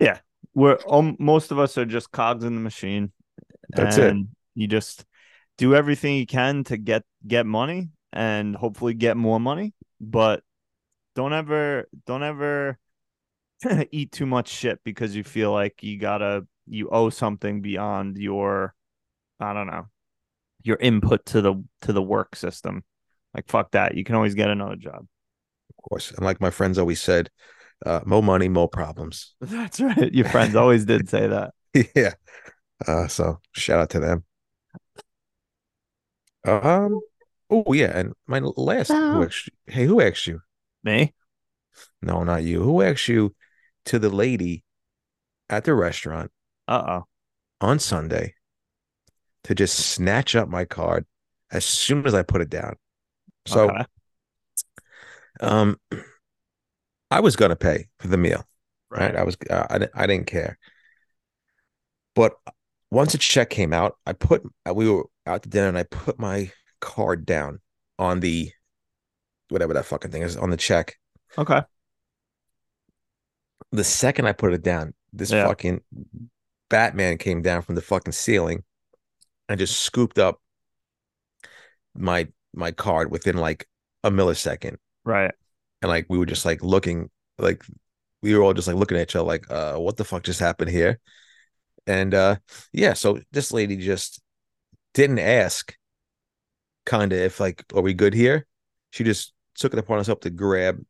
Yeah. We're um, most of us are just cogs in the machine. That's it. and You just do everything you can to get get money and hopefully get more money, but don't ever don't ever eat too much shit because you feel like you gotta you owe something beyond your I don't know your input to the to the work system. Like fuck that. You can always get another job. Of course. And like my friends always said, uh, more money, more problems. That's right. Your friends always did say that. yeah. Uh, so shout out to them. Um. Oh yeah, and my last. Who asked you, hey, who asked you? Me? No, not you. Who asked you to the lady at the restaurant Uh oh. on Sunday to just snatch up my card as soon as I put it down? So, okay. um, I was gonna pay for the meal. right? I was uh, I, I didn't care. But once a check came out, I put uh, we were out to dinner and I put my card down on the whatever that fucking thing is on the check. Okay. The second I put it down, this Yeah. fucking Batman came down from the fucking ceiling and just scooped up my my card within like a millisecond. Right. And like we were just like looking like we were all just like looking at each other like uh what the fuck just happened here? And uh yeah, so this lady just didn't ask kind of if like are we good here? She just took it upon herself to grab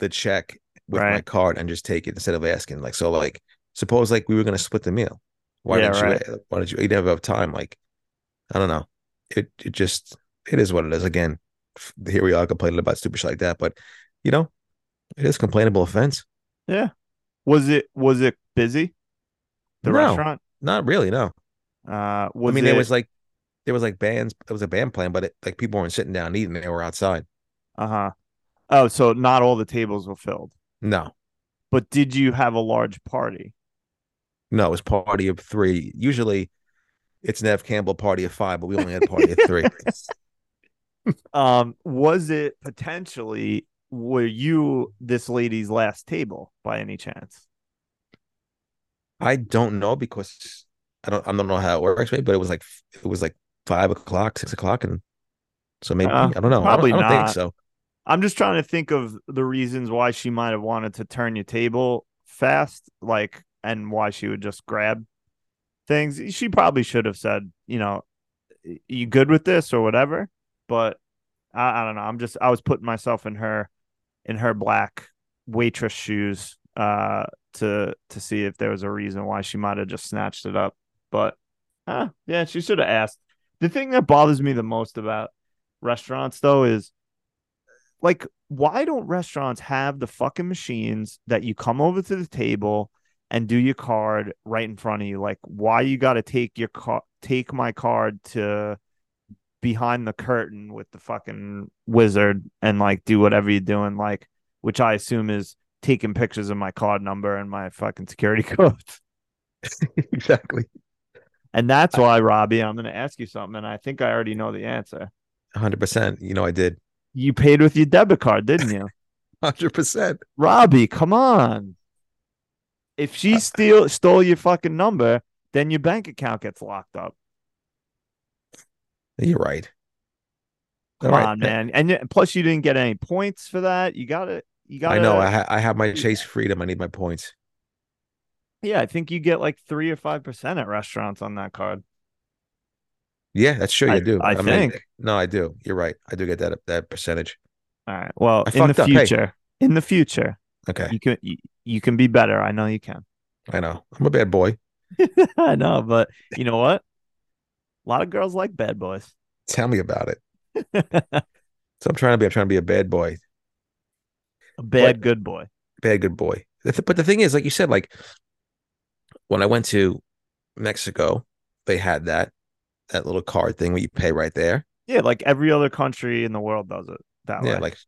the check with my card and just take it instead of asking. Like so like suppose like we were gonna split the meal. Why Yeah, didn't right. you why did you you didn't have enough time? Like I don't know. It it just it is what it is. Again, here we are complaining about stupid shit like that, but you know, it is complainable offense. Yeah. Was it was it busy? The No. restaurant? Not really, no. Uh was I mean, it, there was like there was like bands. It was a band playing, but it, like people weren't sitting down eating; they were outside. uh-huh. Oh, so not all the tables were filled. No, But did you have a large party? No, it was party of three. Usually, it's Neve Campbell party of five, but we only had party of three. Um, was it potentially were you this lady's last table by any chance? I don't know because I don't I don't know how it works, maybe, but it was like it was like five o'clock, six o'clock, and so maybe Uh, I don't know. probably I don't, I don't not. think so. I'm just trying to think of the reasons why she might have wanted to turn your table fast, like, and why she would just grab things. She probably should have said, you know, you good with this or whatever. But I, I don't know. I'm just I was putting myself in her in her black waitress shoes uh to to see if there was a reason why she might have just snatched it up. But uh, yeah, she should have asked. The thing that bothers me the most about restaurants though is like why don't restaurants have the fucking machines that you come over to the table and do your card right in front of you like why you got to take your car take my card to behind the curtain with the fucking wizard and like do whatever you're doing like which i assume is taking pictures of my card number and my fucking security code exactly, and that's why robbie i'm going to ask you something and i think i already know the answer hundred percent. You know, I did you paid with your debit card didn't you hundred percent. Robbie, come on. If she steal stole your fucking number, then your bank account gets locked up. You're right. Come All right. on, man. And plus, you didn't get any points for that. You got it. You got. I know. I, ha- I have my chase freedom. I need my points. yeah, I think you get like three or five percent at restaurants on that card. Yeah, that's true. You I- do. I mean, think. no, I do. You're right. I do get that that percentage. All right. Well, I in the up. Hey. future, in the future, Okay, you can you, you can be better. I know you can. I know. I'm a bad boy. I know, but you know what? A lot of girls like bad boys. Tell me about it. So I'm trying to be. I'm trying to be a bad boy. A bad good boy. bad good boy. But the thing is, like you said, like when I went to Mexico, they had that that little card thing where you pay right there. Yeah, like every other country in the world does it that yeah, way. like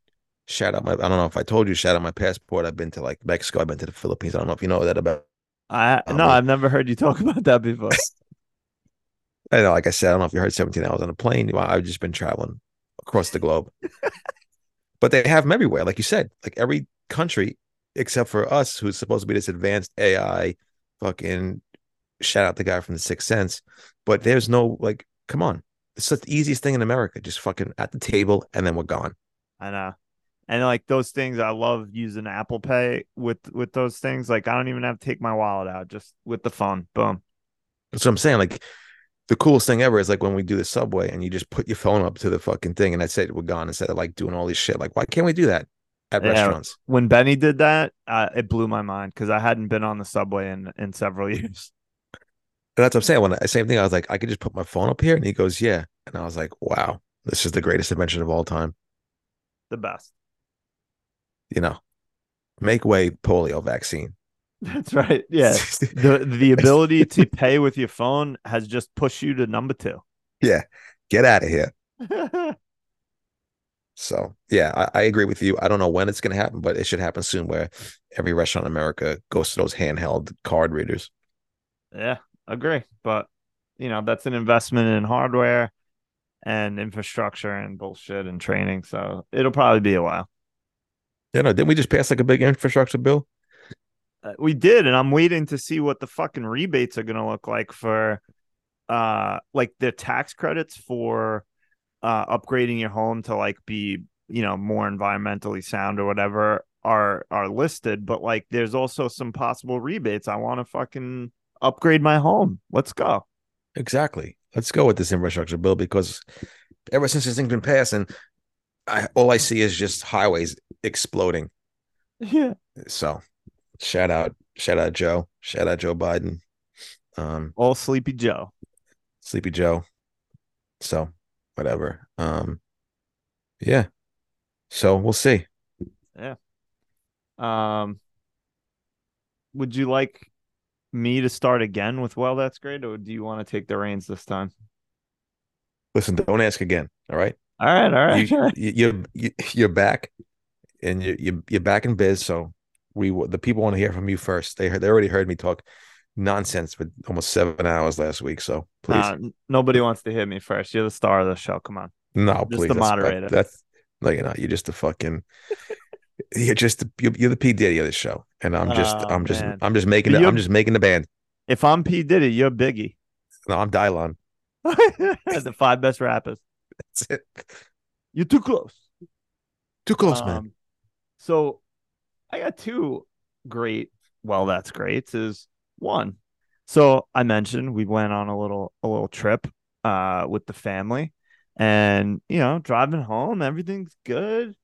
shout out my. I don't know if I told you. Shout out my passport. I've been to like Mexico. I've been to the Philippines. I don't know if you know that about. I Um, no, I've never heard you talk about that before. I know, like I said, I don't know if you heard 17 hours on a plane. I've just been traveling across the globe. but they have them everywhere, like you said, like every country except for us, who's supposed to be this advanced AI, fucking shout out the guy from the Sixth Sense. But there's no like, come on, it's the easiest thing in America. Just fucking at the table, and then we're gone. I know. And like those things, I love using Apple Pay with with those things. Like I don't even have to take my wallet out, just with the phone. Boom. That's what I'm saying. Like the coolest thing ever is like when we do the subway and you just put your phone up to the fucking thing and i said we're gone instead of like doing all this shit. Like, why can't we do that at Yeah. restaurants? When Benny did that, uh, it blew my mind because I hadn't been on the subway in in several years. And that's what I'm saying. When I same thing, I was like, I could just put my phone up here, and he goes, "Yeah," and I was like, "Wow, this is the greatest invention of all time." The best. You know, make way polio vaccine. That's right. Yeah. The the ability to pay with your phone has just pushed you to number two. yeah, get out of here. So yeah, I, I agree with you. I don't know when it's going to happen, but it should happen soon. Where every restaurant in America goes to those handheld card readers. Yeah, agree. But you know, that's an investment in hardware and infrastructure and bullshit and training. So it'll probably be a while. You know, didn't we just pass like a big infrastructure bill? Uh, We did, and I'm waiting to see what the fucking rebates are gonna look like for, uh, like the tax credits for, uh, upgrading your home to like be you know more environmentally sound or whatever are are listed, but like there's also some possible rebates. I want to fucking upgrade my home. Let's go. Exactly. Let's go with this infrastructure bill because ever since this thing's been passing, I all I see is just highways exploding. Yeah. So shout out, shout out Joe, shout out Joe Biden, um, All Sleepy Joe. Sleepy Joe. So whatever. Um, yeah. So we'll see. Yeah. Um, would you like me to start again with well, that's great, or do you want to take the reins this time? Listen, don't ask again. All right. All right, all right. You, you, you, you you're back, and you you you're back in biz. So we the people want to hear from you first. They heard, they already heard me talk nonsense for almost seven hours last week. So please, Nah, nobody wants to hear me first. You're the star of the show. Come on. no, just please. the that's- moderator. That's no, you're not. You're just a fucking. You're just you're, you're the P Diddy of the show, and I'm just Oh, I'm just man. I'm just making the, I'm just making the band. If I'm P Diddy, you're Biggie. No, I'm Dylon. the five best rappers. That's it. You're too close. Too close, man. Um, So I got two great. Well, that's great. Is one. So I mentioned we went on a little a little trip uh with the family, and you know driving home everything's good.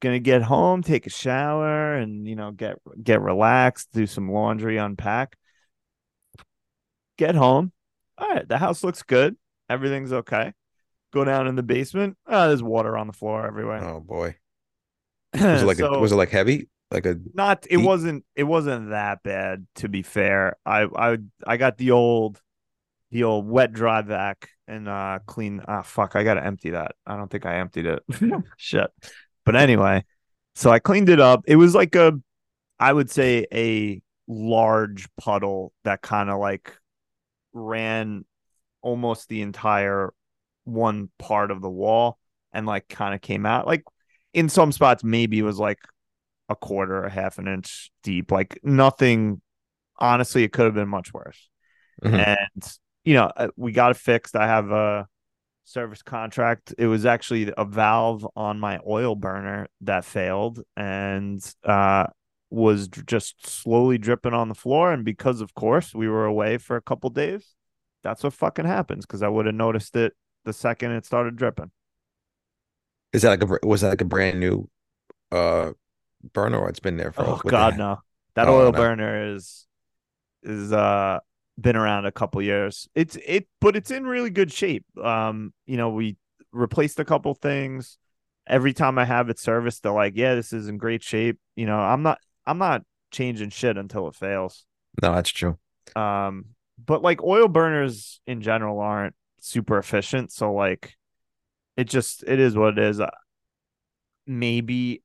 Gonna get home, take a shower, and you know get get relaxed, do some laundry, unpack. Get home. All right, the house looks good. Everything's okay. Go down in the basement. Oh, there's water on the floor everywhere. Oh boy, was it like So- a, was it like heavy? Like a not it wasn't it wasn't that bad to be fair. I i i got the old the old wet dry vac and uh clean ah fuck i gotta empty that. I don't think i emptied it. Shit. But anyway so i cleaned it up. It was like a i would say a large puddle that kind of like ran almost the entire one part of the wall and like kind of came out. Like in some spots maybe it was like a quarter, a half an inch deep. Like nothing. Honestly, it could have been much worse. Mhm. And you know, uh, we got it fixed. I have a service contract. It was actually a valve on my oil burner that failed and uh was just slowly dripping on the floor. And because, of course, we were away for a couple days, that's what fucking happens. Because I would have noticed it the second it started dripping. Is that like a was that like a brand new uh burner or it's been there for Oh God, no. That Oh, oil no. burner is is uh been around a couple years. It's it but it's in really good shape. Um, you know, we replaced a couple things. Every time I have it serviced, they're like, Yeah, this is in great shape. You know, I'm not I'm not changing shit until it fails. No, that's true. Um, but like oil burners in general aren't super efficient. So like it just it is what it is. Uh, Maybe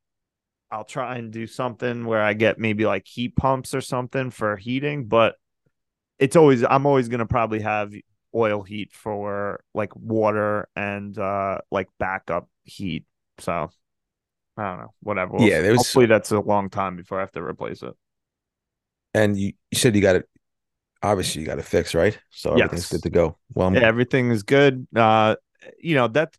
I'll try and do something where I get maybe like heat pumps or something for heating, but it's always I'm always gonna probably have oil heat for like water and uh like backup heat. So I don't know, whatever. We'll Yeah, there's- hopefully that's a long time before I have to replace it. And you, you said you got it. Obviously, you got it fixed, right? So everything's good to go. Well, yeah, everything is good. Uh, you know that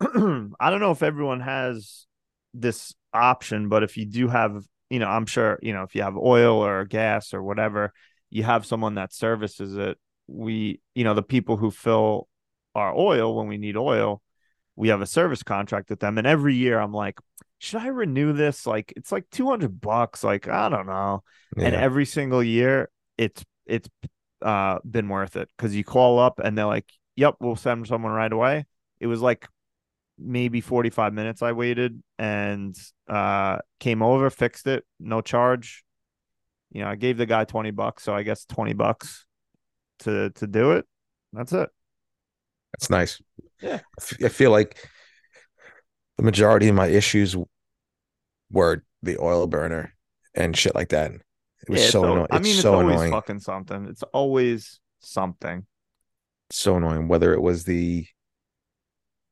I don't know if everyone has this option, but if you do have, you know, I'm sure you know if you have oil or gas or whatever, you have someone that services it. We, you know, the people who fill our oil when we need oil, we have a service contract with them, and every year I'm like, should I renew this? Like, it's like two hundred bucks. Like, I don't know and every single year it's it's uh been worth it because you call up and they're like yep we'll send someone right away it was like maybe 45 minutes i waited and uh came over fixed it no charge you know i gave the guy 20 bucks so i guess 20 bucks to to do it that's it That's nice. Yeah. I feel like the majority of my issues were the oil burner and shit like that. It was Yeah, so annoying. i It's mean it's so always annoying. fucking something it's always something So annoying. Whether it was the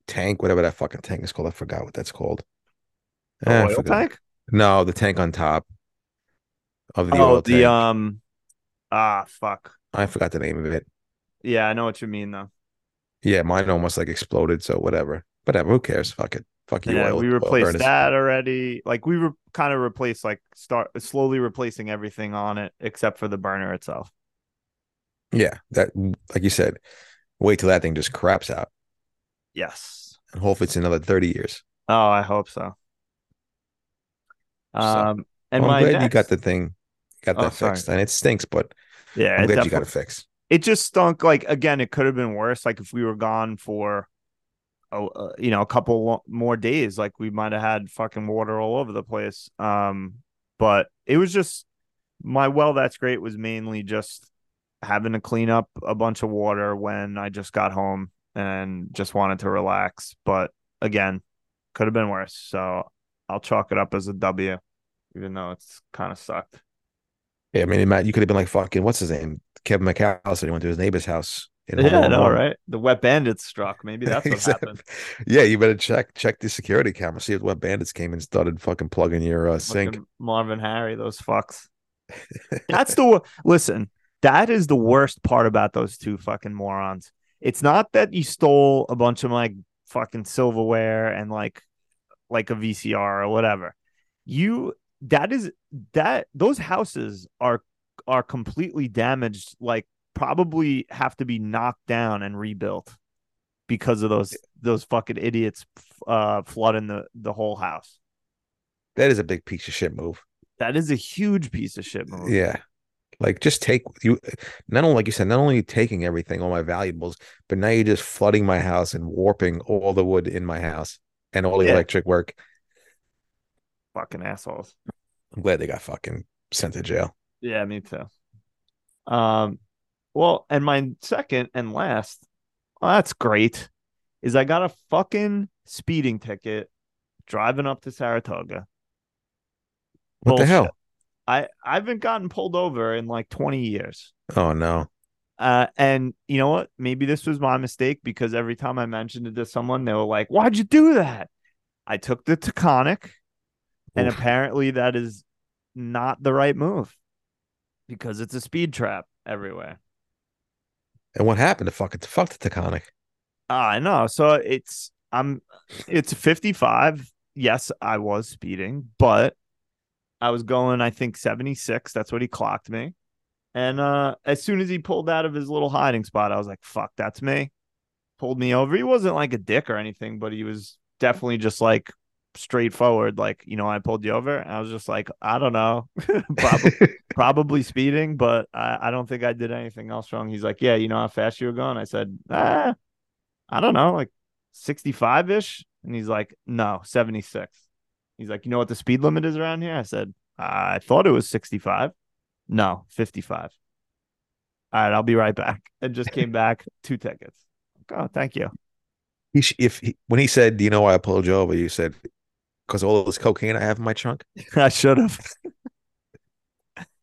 tank, whatever that fucking tank is called, I forgot what that's called. the Eh, oil tank No, the tank on top. of the oh, oil the tank. um, ah, fuck. I forgot the name of it. Yeah, I know what you mean though. Yeah, mine almost like exploded. So whatever, whatever. Who cares? Fuck it. Fuck you. Yeah, oil, we replaced burners. that already. Like we were kind of replaced, like start slowly replacing everything on it except for the burner itself. Yeah, that like you said. Wait till that thing just craps out, Yes. and hopefully it's another thirty years. Oh, I hope so. So, Um, and Well, I'm glad you got the thing, got Oh, that sorry. fixed, and it stinks, but yeah, I'm glad you got definitely- it fixed. it just stunk. Like again, it could have been worse. Like if we were gone for, oh, uh, you know, a couple more days, like we might have had fucking water all over the place. Um, but it was just my well. That's great. Was mainly just having to clean up a bunch of water when I just got home and just wanted to relax. But again, could have been worse. So I'll chalk it up as a W, even though it's kind of sucked. Yeah, I mean, Matt, you could have been like fucking what's his name, Kevin McCallister. He went to his neighbor's house. in Yeah, I know, right? The wet bandits struck. Maybe that's what Exactly. happened. Yeah, you better check check the security camera, see if wet bandits came and started fucking plugging your uh, sink. Marvin Harry, those fucks. That's the listen. That is the worst part about those two fucking morons. It's not that you stole a bunch of like fucking silverware and like like a VCR or whatever. You that is that those houses are are completely damaged. Like probably have to be knocked down and rebuilt because of those those fucking idiots uh flooding the the whole house. That is a big piece of shit move. That is a huge piece of shit move. Yeah. Like just take you not only like you said, not only taking everything, all my valuables, but now you're just flooding my house and warping all the wood in my house and all the Yeah. electric work. Fucking assholes. I'm glad they got fucking sent to jail. Yeah, me too. Um, well, and my second and last, well, that's great, is I got a fucking speeding ticket driving up to Saratoga. What the hell? I I haven't gotten pulled over in like 20 years. Oh no. Uh, and you know what? Maybe this was my mistake because every time I mentioned it to someone, they were like, "Why'd you do that?" I took the Taconic, and apparently that is not the right move because it's a speed trap everywhere. And what happened to fucking fuck the Taconic? Ah, I know. So it's I'm it's 55. Yes, I was speeding, but I was going, I think 76. That's what he clocked me. And uh as soon as he pulled out of his little hiding spot, I was like, fuck, that's me. Pulled me over. He wasn't like a dick or anything, but he was definitely just like straightforward. Like, you know, I pulled you over. And I was just like, I don't know. probably probably speeding, but I, I don't think I did anything else wrong. He's like, Yeah, you know how fast you were going? I said, Ah, I don't know, like 65 ish. And he's like, No, 76. He's like, You know what the speed limit is around here? I said, I thought it was 65. No, 55. All right, I'll be right back. And just came back, two tickets. Oh, thank you. He sh- if he, when he said, "Do you know why I pulled you over?" You said, "Because all this cocaine I have in my trunk." I should have.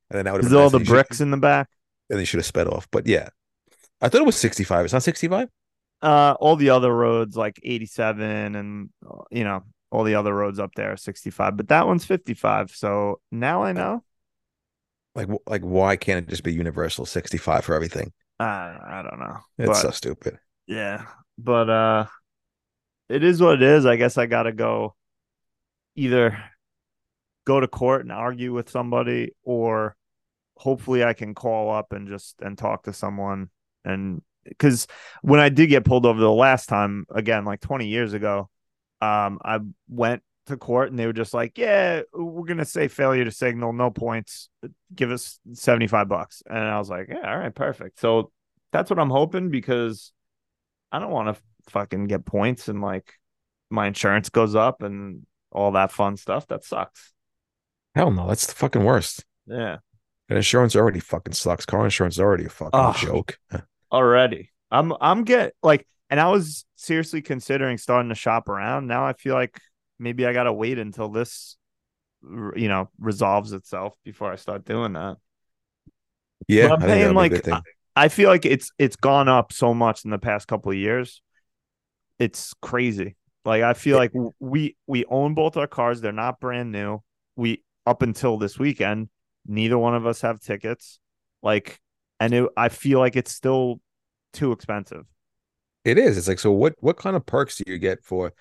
And then that would have all nice. the bricks in the back? and they should have sped off. But yeah, I thought it was sixty-five. It's not sixty-five. Uh, all the other roads like 87 and uh, you know all the other roads up there are 65, but that one's 55. So now I know. Like, like why can't it just be universal sixty-five for everything? I I don't know. It's but so stupid. yeah, but uh, it is what it is. I guess I gotta go. Either go to court and argue with somebody, or hopefully I can call up and just and talk to someone. And because when I did get pulled over the last time, again, like 20 years ago, um, I went to court and they were just like, "Yeah, we're gonna say failure to signal, no points, give us 75 bucks." And I was like, "Yeah, all right, perfect." So that's what I'm hoping because I don't want to fucking get points and like my insurance goes up and all that fun stuff. That sucks. Hell no, that's the fucking worst. Yeah. And insurance already fucking sucks. Car insurance is already a fucking joke. Already. I'm I'm get like and I was seriously considering starting to shop around. Now I feel like maybe I gotta wait until this you know resolves itself before I start doing that. Yeah, But I'm paying like. I feel like it's it's gone up so much in the past couple of years. It's crazy. Like I feel like we we own both our cars. They're not brand new. We up until this weekend, Neither one of us have tickets. Like, and it, I feel like it's still too expensive. It is. It's like so. What what kind of perks do you get for?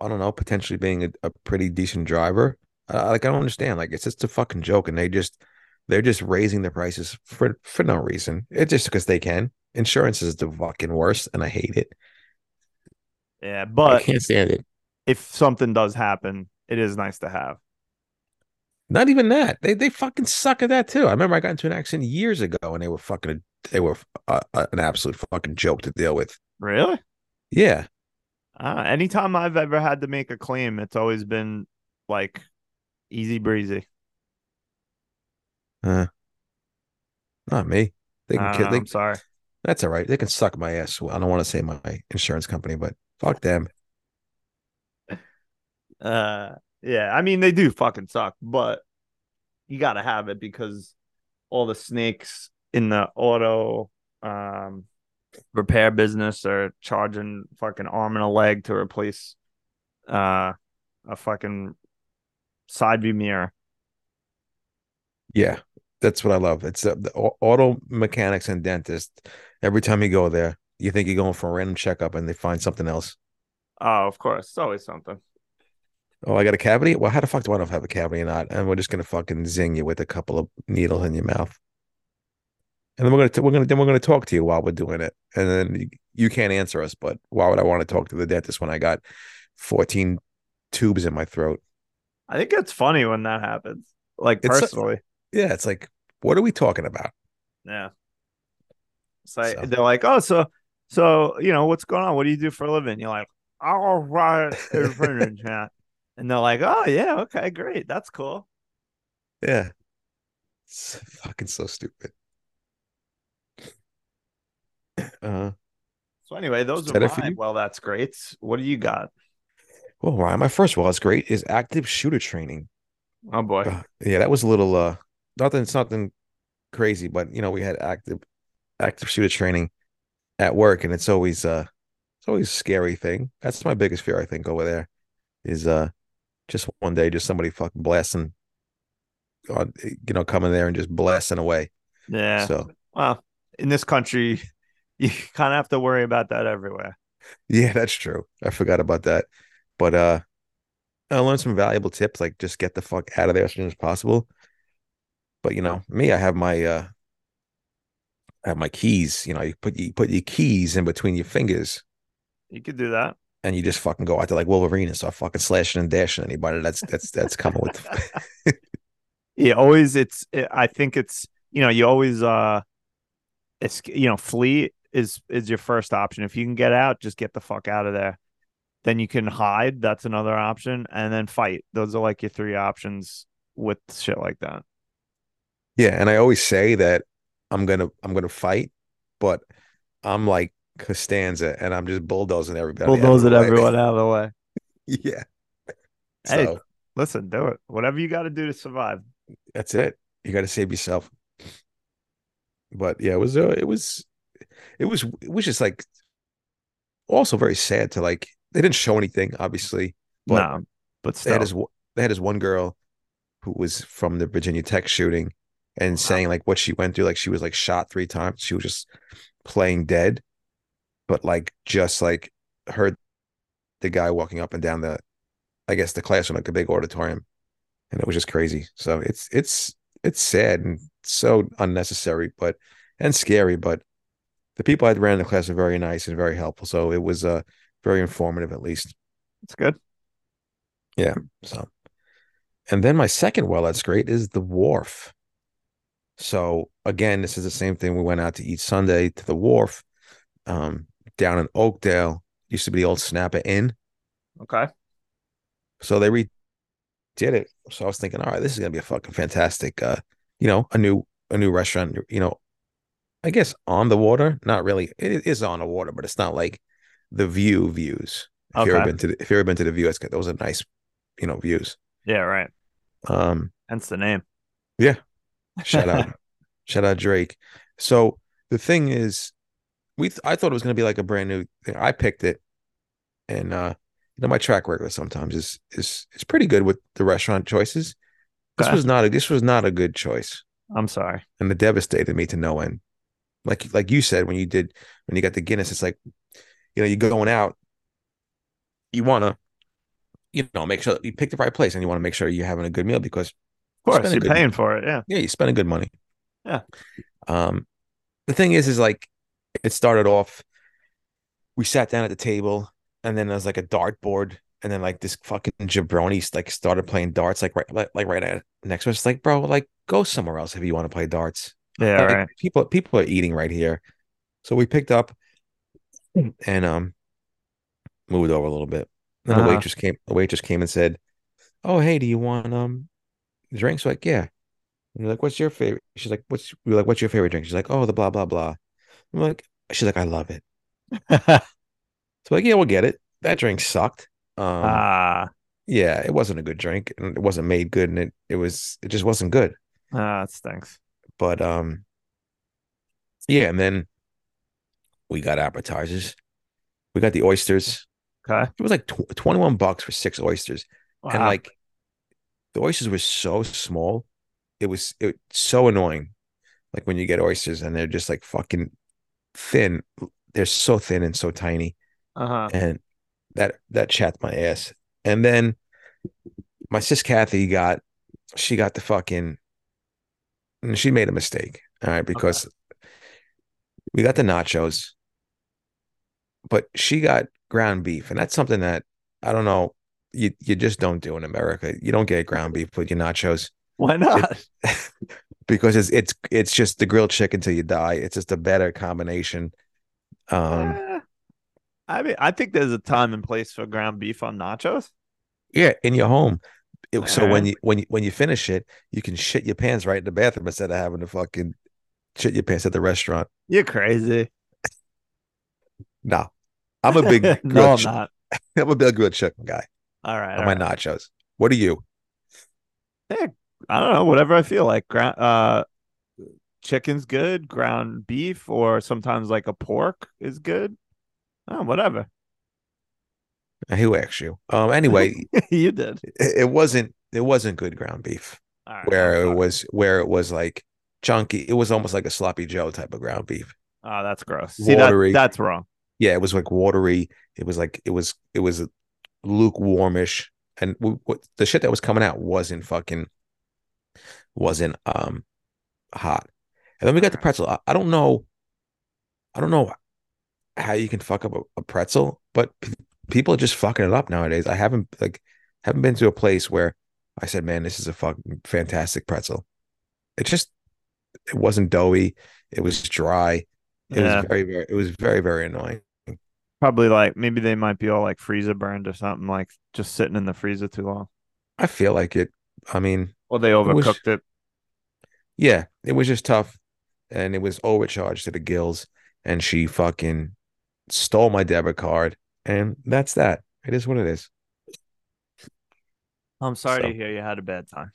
I don't know. Potentially being a, a pretty decent driver. Uh, like I don't understand. Like it's just a fucking joke, and they just they're just raising the prices for for no reason. It's just because they can. Insurance is the fucking worst, and I hate it. Yeah, but I but can't stand it. if something does happen, it is nice to have. Not even that. They they fucking suck at that too. I remember I got into an accident years ago, and they were fucking they were uh, an absolute fucking joke to deal with. Really? Yeah, Uh, anytime I've ever had to make a claim, it's always been like easy breezy. uh, not me. They can know, They, I'm sorry. that's all right. They can suck my ass. Well, I don't want to say my insurance company, but fuck them. Uh, yeah, I mean they do fucking suck, but you gotta have it because all the snakes in the auto um repair business are charging fucking arm and a leg to replace uh a fucking side view mirror. Yeah, that's what I love. It's uh, the auto mechanics and dentists. Every time you go there, you think you're going for a random checkup, and they find something else. Oh, of course, it's always something. Oh, I got a cavity. Well, how the fuck do I know if I have a cavity or not? And we're just gonna fucking zing you with a couple of needles in your mouth, and then we're gonna t- we're gonna then we're gonna talk to you while we're doing it, and then you, you can't answer us. But why would I want to talk to the dentist when I got 14 tubes in my throat? I think it's funny when that happens. Like It's- personally. Yeah, it's like, what are we talking about? Yeah. It's like So. they're like, oh, so so you know what's going on? What do you do for a living? You're like, I'll write a printer chat. And they're like, oh yeah, okay, great, that's cool. Yeah, it's fucking so stupid. Uh, So anyway, those are mine. Well, that's great. What do you got? well, Ryan, my first well, it's great is active shooter training. Oh boy. Uh, yeah, that was a little uh nothing it's nothing crazy, but you know, we had active active shooter training at work and it's always uh it's always a scary thing. That's my biggest fear, I think, over there is uh just one day just somebody fucking blasting on you know, coming there and just blasting away. Yeah. So Well, in this country, you kind of have to worry about that everywhere. yeah, that's true. I forgot about that. But uh I learned some valuable tips like just get the fuck out of there as soon as possible. But you know, me, I have my uh I have my keys. You know, you put you put your keys in between your fingers You could do that. and you just fucking go out there like Wolverine and start fucking slashing and dashing anybody that's that's that's coming with Yeah, always. It's. It, I think it's. You know, you always. Uh, it's. You know, flee is is your first option. If you can get out, just get the fuck out of there. Then you can hide. That's another option, and then fight. Those are like your three options with shit like that. Yeah, and I always say that I'm gonna I'm gonna fight, but I'm like Costanza and I'm just bulldozing everybody. out of the way. everyone out of the way. Yeah. Hey. So Listen, do it. Whatever you got to do to survive. that's it. You got to save yourself. But yeah, it was uh, it was it was it was just like also very sad to like they didn't show anything obviously, but no, but they had one- they had this one girl who was from the Virginia Tech shooting and saying like what she went through like she was like shot three times. She was just playing dead but like just like heard the guy walking up and down the I guess the classroom like a big auditorium and it was just crazy. So it's it's it's sad and so unnecessary but and scary but the people I ran in the class are very nice and very helpful so it was uh very informative at least it's good. Yeah. So, and then my second well that's great is the wharf. So again, this is the same thing. We went out to eat Sunday to the wharf, um, down in Oakdale. Used to be the old Snapper Inn. Okay. So they redid it. So I was thinking, all right, this is gonna be a fucking fantastic, uh, you know, a new a new restaurant. You know, I guess on the water. Not really. It is on the water, but it's not like the view views. If you've ever been to the, if you've ever been to the view, it's got those are nice, you know, views. Yeah. Right. Um, Hence the name. Yeah. Shout out, shout out Drake. So the thing is, we th- I thought it was going to be like a brand new thing. I picked it, and uh, you know my track record sometimes is is is pretty good with the restaurant choices. This Okay. was not a this was not a good choice, I'm sorry. and it devastated me to no end. Like like you said when you did when you got the Guinness, it's like you know you're going out, you want to you know make sure you pick the right place, and you want to make sure you're having a good meal because Of course, spend a you're paying for it. Yeah. yeah, you're spending good money. Yeah. Um, the thing is, is like it started off. We sat down at the table, and then there was like a dartboard, and then like this fucking jabroni like started playing darts, like right, like, like right at next to us. It's like, bro, like go somewhere else if you want to play darts. Yeah. Like, right. People, people are eating right here, so we picked up and um moved over a little bit. Then Uh-huh. the waitress came. The waitress came and said, "Oh, hey, do you want um drinks?" We're like, yeah. And we're like, what's your favorite? She's like, what's we're like, what's your favorite drink? She's like, oh, the blah blah blah. I'm like, she's like, I love it. So like, yeah, we'll get it. That drink sucked. Um, Ah, yeah, it wasn't a good drink, and it wasn't made good, and it it was it just wasn't good. ah, it stinks. But um, yeah, and then we got appetizers. We got the oysters. Okay. It was like tw- 21 bucks for six oysters. And like the oysters were so small. It was it so annoying. Like when you get oysters and they're just like fucking thin. They're so thin and so tiny. uh-huh. And that that chapped my ass. And then my sis Kathy got she got the fucking and she made a mistake. All right, because we got the nachos, but she got ground beef, and that's something that I don't know. You you just don't do in America. You don't get ground beef with your nachos Why not? because it's it's it's just the grilled chicken till you die. It's just a better combination. Um, Eh, I mean, I think there's a time and place for ground beef on nachos. yeah, in your home. It- so when you when you when you finish it, you can shit your pants right in the bathroom instead of having to fucking shit your pants at the restaurant. You're crazy. No, I'm a big no, I'm not. I'm a big grilled chicken guy All right. on all my right. nachos. What are you? Hey, I don't know. Whatever I feel like. Ground, uh, chicken's good. Ground beef, or sometimes like a pork is good. Oh, whatever. Who asked you? Um. Anyway, you did. it, it wasn't it wasn't good ground beef. Right. Where it was where it was like chunky. It was almost like a sloppy Joe type of ground beef. Oh, that's gross. See that Watery. that's wrong. Yeah, it was like watery. It was like it was it was lukewarmish, and what the shit that was coming out wasn't fucking wasn't um hot. And then we got the pretzel. I, I don't know. I don't know how you can fuck up a, a pretzel, but people are just fucking it up nowadays. I haven't like haven't been to a place where I said, "Man, this is a fucking fantastic pretzel." It just it wasn't doughy. It was dry. It Yeah. was very very. It was very very annoying. Probably like maybe they might be all like freezer burned or something, like just sitting in the freezer too long. I feel like it. I mean, Or they was- overcooked it. yeah, it was just tough, and it was overcharged to the gills. And she fucking stole my debit card, and that's that. It is what it is. I'm sorry So- to hear you had a bad time.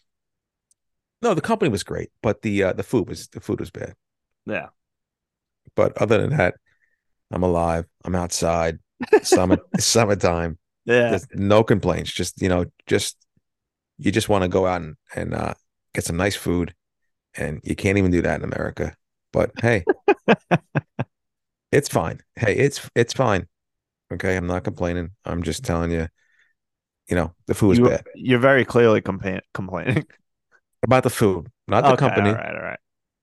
No, the company was great, but the uh, the food was the food was bad. Yeah. But other than that, I'm alive. I'm outside. Summer summertime. Yeah. There's no complaints. Just you know, just you just want to go out and and uh, get some nice food, and you can't even do that in America. But hey, it's fine. Hey, it's it's fine. Okay, I'm not complaining. I'm just telling you, you know, the food is You, bad. you're very clearly complain- complaining. About the food, not the Okay, company, All right, all right.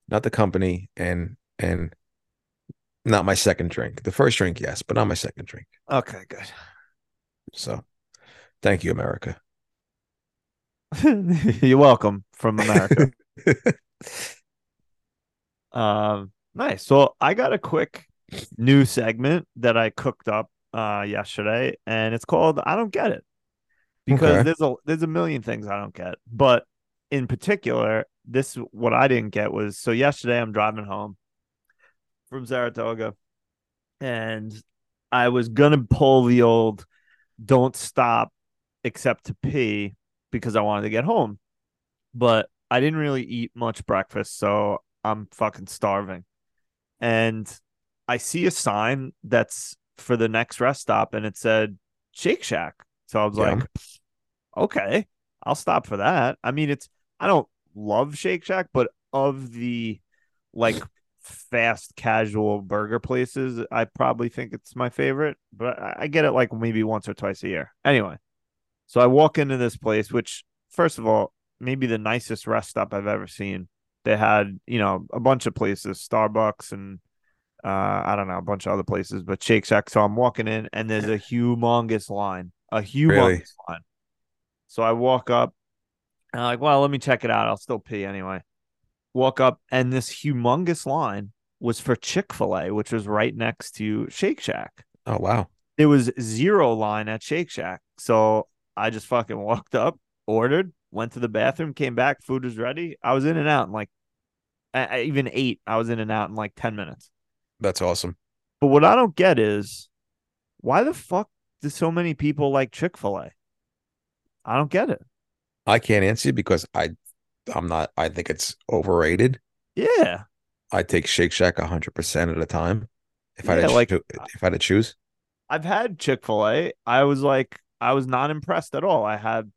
not the company, and and not my second drink. The first drink, yes, but not my second drink. Okay, good. So, thank you, America. You're welcome from America. um, nice. So I got a quick new segment that I cooked up uh yesterday, and it's called "I Don't Get It" because Okay. there's a there's a million things I don't get, but in particular, this what I didn't get was so yesterday I'm driving home from Saratoga, and I was gonna pull the old "Don't stop except to pee" because I wanted to get home, but I didn't really eat much breakfast, so I'm fucking starving. And I see a sign that's for the next rest stop, and it said Shake Shack. So I was Yeah. like, okay, I'll stop for that. I mean, it's I don't love Shake Shack, but of the like fast casual burger places, I probably think it's my favorite. But I, I get it like maybe once or twice a year. Anyway, so I walk into this place, which first of all, maybe the nicest rest stop I've ever seen. They had, you know, a bunch of places, Starbucks and uh, I don't know, a bunch of other places, but Shake Shack. So I'm walking in and there's a humongous line, a humongous Really? line. So I walk up and I'm like, well, let me check it out. I'll still pee anyway. Walk up and this humongous line was for Chick fil A, which was right next to Shake Shack. Oh wow. There was zero line at Shake Shack. So I just fucking walked up, ordered, went to the bathroom, came back, food was ready. I was in and out in like, I, I even ate. I was in and out in like 10 minutes. That's awesome. But what I don't get is why the fuck do so many people like Chick fil A? I don't get it. I can't answer you because I I'm not I think it's overrated. Yeah. I take Shake Shack hundred percent of the time. If I had Yeah, to like- if I had to choose. I've had Chick fil A. I was like, I was not impressed at all. I had,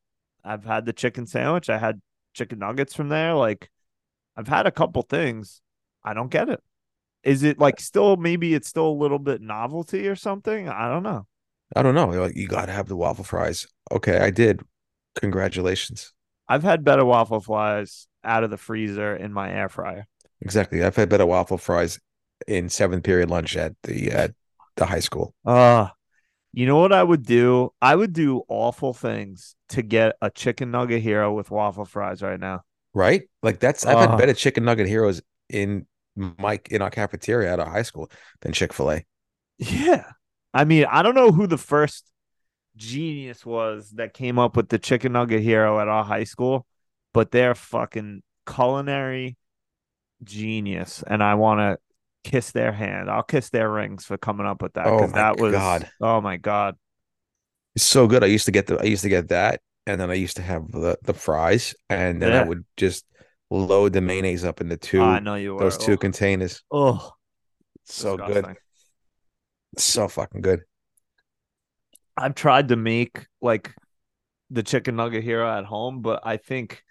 I've had the chicken sandwich. I had chicken nuggets from there. Like, I've had a couple things. I don't get it. Is it like still, maybe it's still a little bit novelty or something? I don't know. I don't know. Like you gotta have the waffle fries. Okay, I did. Congratulations. I've had better waffle fries out of the freezer in my air fryer. Exactly. I've had better waffle fries in seventh period lunch at the at the high school. Uh, you know what I would do? I would do awful things to get a chicken nugget hero with waffle fries right now. Right? Like that's I've had better chicken nugget heroes in my in our cafeteria at our high school than Chick-fil-A. Yeah. I mean, I don't know who the first genius was that came up with the chicken nugget hero at our high school, but they're fucking culinary genius. And I want to kiss their hand. I'll kiss their rings for coming up with that. Oh my that was, God. oh my God. It's so good. I used to get the I used to get that and then I used to have the the fries and then I would just load the mayonnaise up into two I know you were. those two oh, containers. oh, So good. So fucking good. I've tried to make like the chicken nugget hero at home, but I think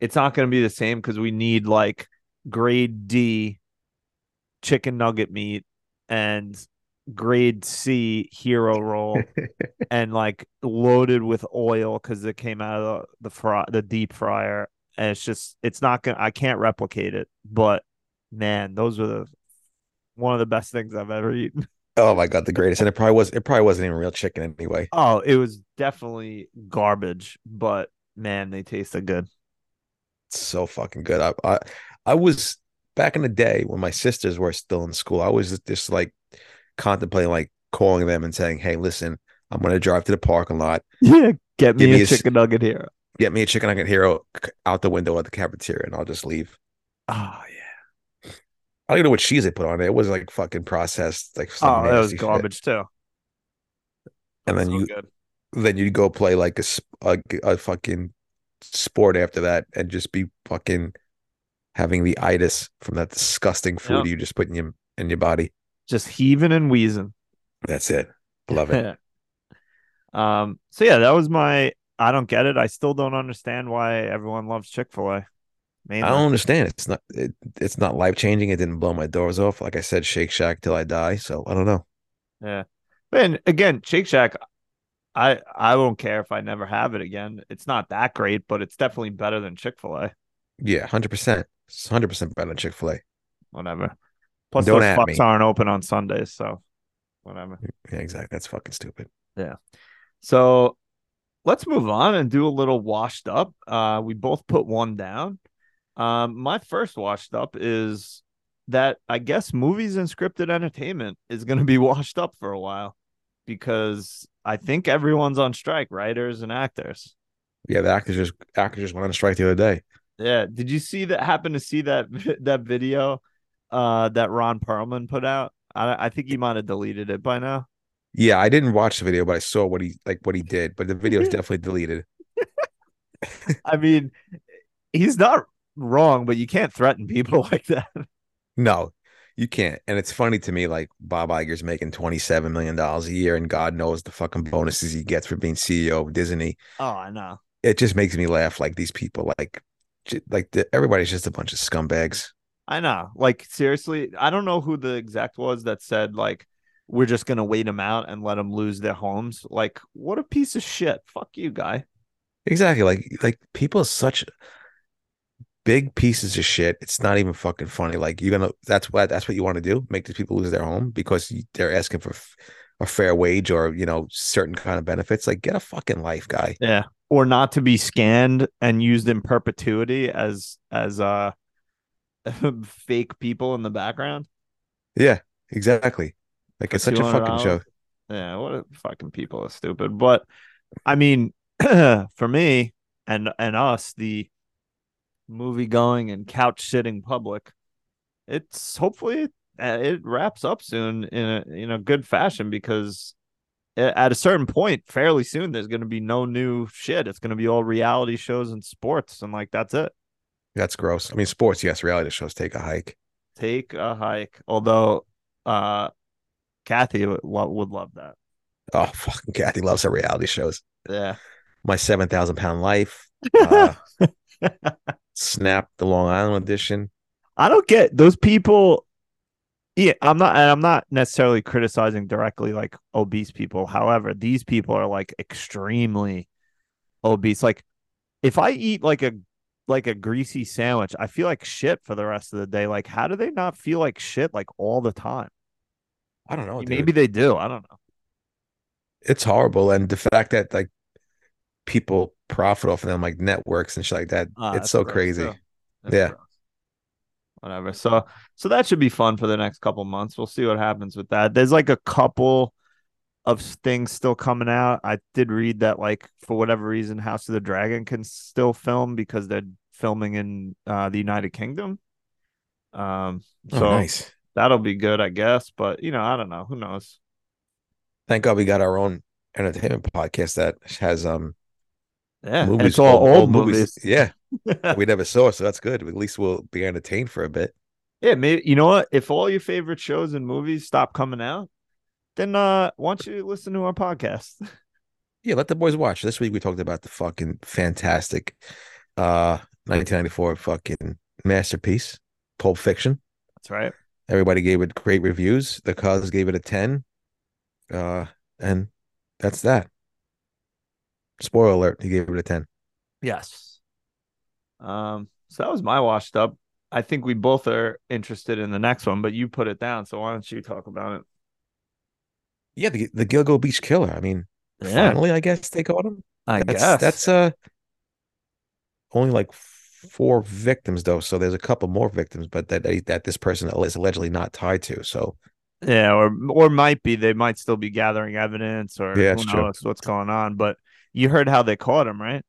it's not going to be the same because we need like grade D chicken nugget meat and grade C hero roll and like loaded with oil because it came out of the, the fry the deep fryer and it's just it's not gonna I can't replicate it but man those were the one of the best things I've ever eaten Oh my god, the greatest. And it probably was it probably wasn't even real chicken anyway. Oh, it was definitely garbage, but man, they tasted good. so fucking good. I, I I was back in the day when my sisters were still in school. I was just like contemplating like calling them and saying, "Hey, listen, I'm gonna drive to the parking lot, Yeah, get me me a a chicken nugget here. Get me a chicken nugget hero out the window at the cafeteria, and I'll just leave." Oh yeah. I don't even know what cheese they put on it. It was like fucking processed, like Oh, that was garbage too. And then So you good. then you'd go play like a, a a fucking sport after that, and just be fucking having the itis from that disgusting food Yep. you just put in your in your body. just heaving and wheezing. That's it. Love it. um. So yeah, that was my. I don't get it. I still don't understand why everyone loves Chick Fil A. I don't understand. It's not it, it's not life changing. It didn't blow my doors off. Like I said, Shake Shack till I die. So I don't know. Yeah. And again, Shake Shack, I I won't care if I never have it again. It's not that great, but it's definitely better than Chick Fil A. Yeah, hundred percent. Hundred percent better than Chick Fil A. Whatever. Plus, Don't those fucks aren't open on Sundays, so whatever. Yeah, exactly. That's fucking stupid. Yeah. So let's move on and do a little washed up. Uh, we both put one down. Um, my first washed up is that I guess movies and scripted entertainment is going to be washed up for a while because I think everyone's on strike, writers and actors. Yeah, the actors just actors just went on strike the other day. Yeah, did you see that? Happen to see that that video uh, that Ron Perlman put out? I, I think he might have deleted it by now. Yeah, I didn't watch the video, but I saw what he like what he did. But the video is definitely deleted. I mean, he's not wrong, but you can't threaten people like that. No, you can't. And it's funny to me, like Bob Iger's making twenty seven million dollars a year, and God knows the fucking bonuses he gets for being CEO of Disney. Oh, I know. It just makes me laugh. Like these people, like like the, everybody's just a bunch of scumbags. I know. Like seriously, I don't know who the exec was that said like we're just gonna wait them out and let them lose their homes. Like, what a piece of shit. Fuck you, guy. Exactly. Like like people are such big pieces of shit. It's not even fucking funny. Like you're gonna that's what that's what you want to do. Make these people lose their home because they're asking for a fair wage or you know certain kind of benefits. Like get a fucking life, guy. Yeah. Or not to be scanned and used in perpetuity as as uh fake people in the background. Yeah, exactly. Like it's such a fucking $200. show. Yeah, what a fucking people are stupid. But I mean, for me and and us, the movie going and couch sitting public, it's hopefully uh, it wraps up soon in a in a good fashion because at a certain point, fairly soon, there's going to be no new shit. It's going to be all reality shows and sports, and like that's it. That's gross. I mean, sports, yes, reality shows take a hike. Take a hike. Although, uh, Kathy would, would love that. Oh, fucking Kathy loves her reality shows. Yeah. My seven thousand pound life. Uh, Snap the Long Island edition. I don't get those people. Yeah, I'm not, and I'm not necessarily criticizing directly like obese people. However, these people are like extremely obese. Like, if I eat like a like a greasy sandwich, I feel like shit for the rest of the day. Like, how do they not feel like shit like all the time? I don't know. Maybe Oh, they do. I don't know. it's horrible, and the fact that like people profit off of them, like networks and shit like that. Ah, it's so crazy. Yeah. gross. Whatever. So so that should be fun for the next couple months. We'll see what happens with that. There's like a couple of things still coming out. I did read that like for whatever reason House of the Dragon can still film because they're filming in uh the United Kingdom. Um Oh, so nice. That'll be good, I guess, but you know, I don't know. Who knows? Thank God we got our own entertainment podcast that has um Yeah. movies, it's all old, movies. Yeah, we never saw, so that's good. At least we'll be entertained for a bit. Yeah, maybe you know what? If all your favorite shows and movies stop coming out, then uh why don't you listen to our podcast? Yeah, let the boys watch. This week we talked about the fucking fantastic uh 1994 fucking masterpiece, Pulp Fiction. That's right. Everybody gave it great reviews. The cuz gave it a 10. Uh and that's that. Spoiler alert, he gave it a 10. Yes. Um, so that was my washed up. I think we both are interested in the next one, but you put it down. So why don't you talk about it? Yeah, the the Gilgo Beach Killer. I mean, finally I guess they caught him. I That's guess that's uh only like four victims though, so there's a couple more victims, but that that this person is allegedly not tied to. So yeah, or or might be they might still be gathering evidence, or Yeah, who it's true. knows what's going on. But you heard how they caught him, right?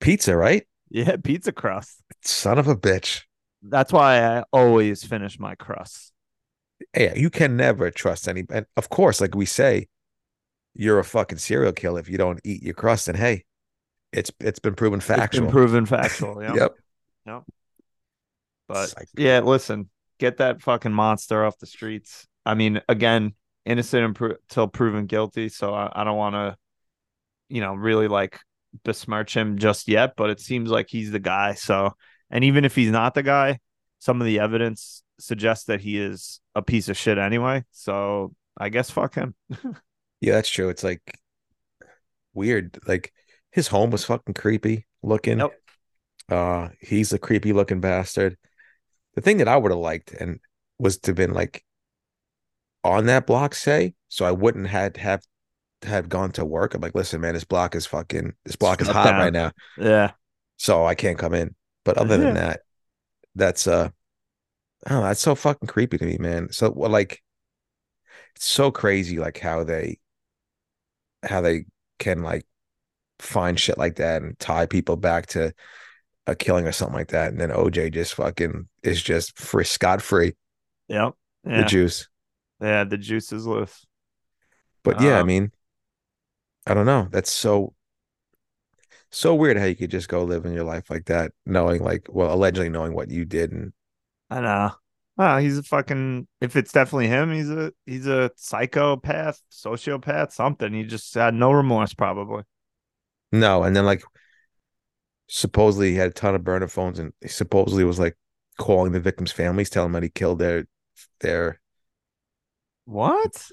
pizza, right? Yeah, pizza crust. Son of a bitch. That's why I always finish my crust. Hey, you can never trust any. And of course, like we say, you're a fucking serial killer if you don't eat your crust. And hey, it's it's been proven It's been factual. proven factual. Yeah. Yep. But Psych. yeah, listen, get that fucking monster off the streets. I mean, again, innocent until proven guilty. So I, I don't want to, you know, really like besmirch him just yet. But it seems like he's the guy. So, and even if he's not the guy, some of the evidence suggests that he is a piece of shit anyway. So I guess fuck him. Yeah, that's true. It's like weird. Like his home was fucking creepy looking. Yep. Uh, he's a creepy looking bastard. The thing that I would have liked and was to have been like on that block, say, so I wouldn't had have have gone to work. I'm like, listen, man, this block is fucking this block is hot down. right now, Yeah. so I can't come in. But other than that, that's uh, oh, that's so fucking creepy to me, man. So well, like, it's so crazy, like how they how they can like find shit like that and tie people back to a killing or something like that. And then OJ just fucking is just free scot free, Yep. the juice. yeah. The juice is loose. But yeah, I Um, mean, I don't know. That's so so weird how you could just go live in your life like that, knowing like well, allegedly knowing what you did and I know. Well, he's a fucking. If it's definitely him, he's a he's a psychopath, sociopath, something. He just had no remorse, probably. No, and then like supposedly he had a ton of burner phones and he supposedly was like calling the victims' families, telling them that he killed their their. What?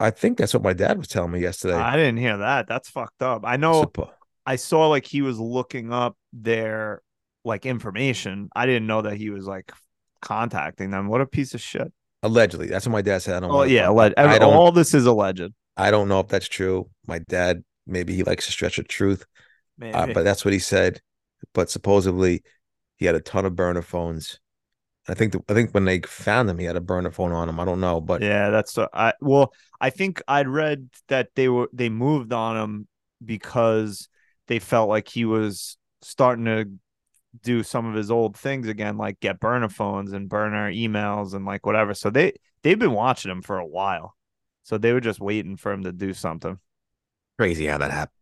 I think that's what my dad was telling me yesterday. I didn't hear that. That's fucked up. I know Suppo- I saw like he was looking up their like information. I didn't know that he was like contacting them. What a piece of shit. allegedly, that's what my dad said. I don't. Oh yeah, alleged. All this is alleged. I don't know if that's true. My dad, maybe he likes to stretch the truth, Maybe. uh, but that's what he said. But supposedly, he had a ton of burner phones. I think. The, I think when they found him, he had a burner phone on him. I don't know, but yeah, that's uh, I well, I think I'd read that they were they moved on him because they felt like he was starting to do some of his old things again, like get burner phones and burner emails and like whatever. So they they've been watching him for a while. So they were just waiting for him to do something crazy how that happened.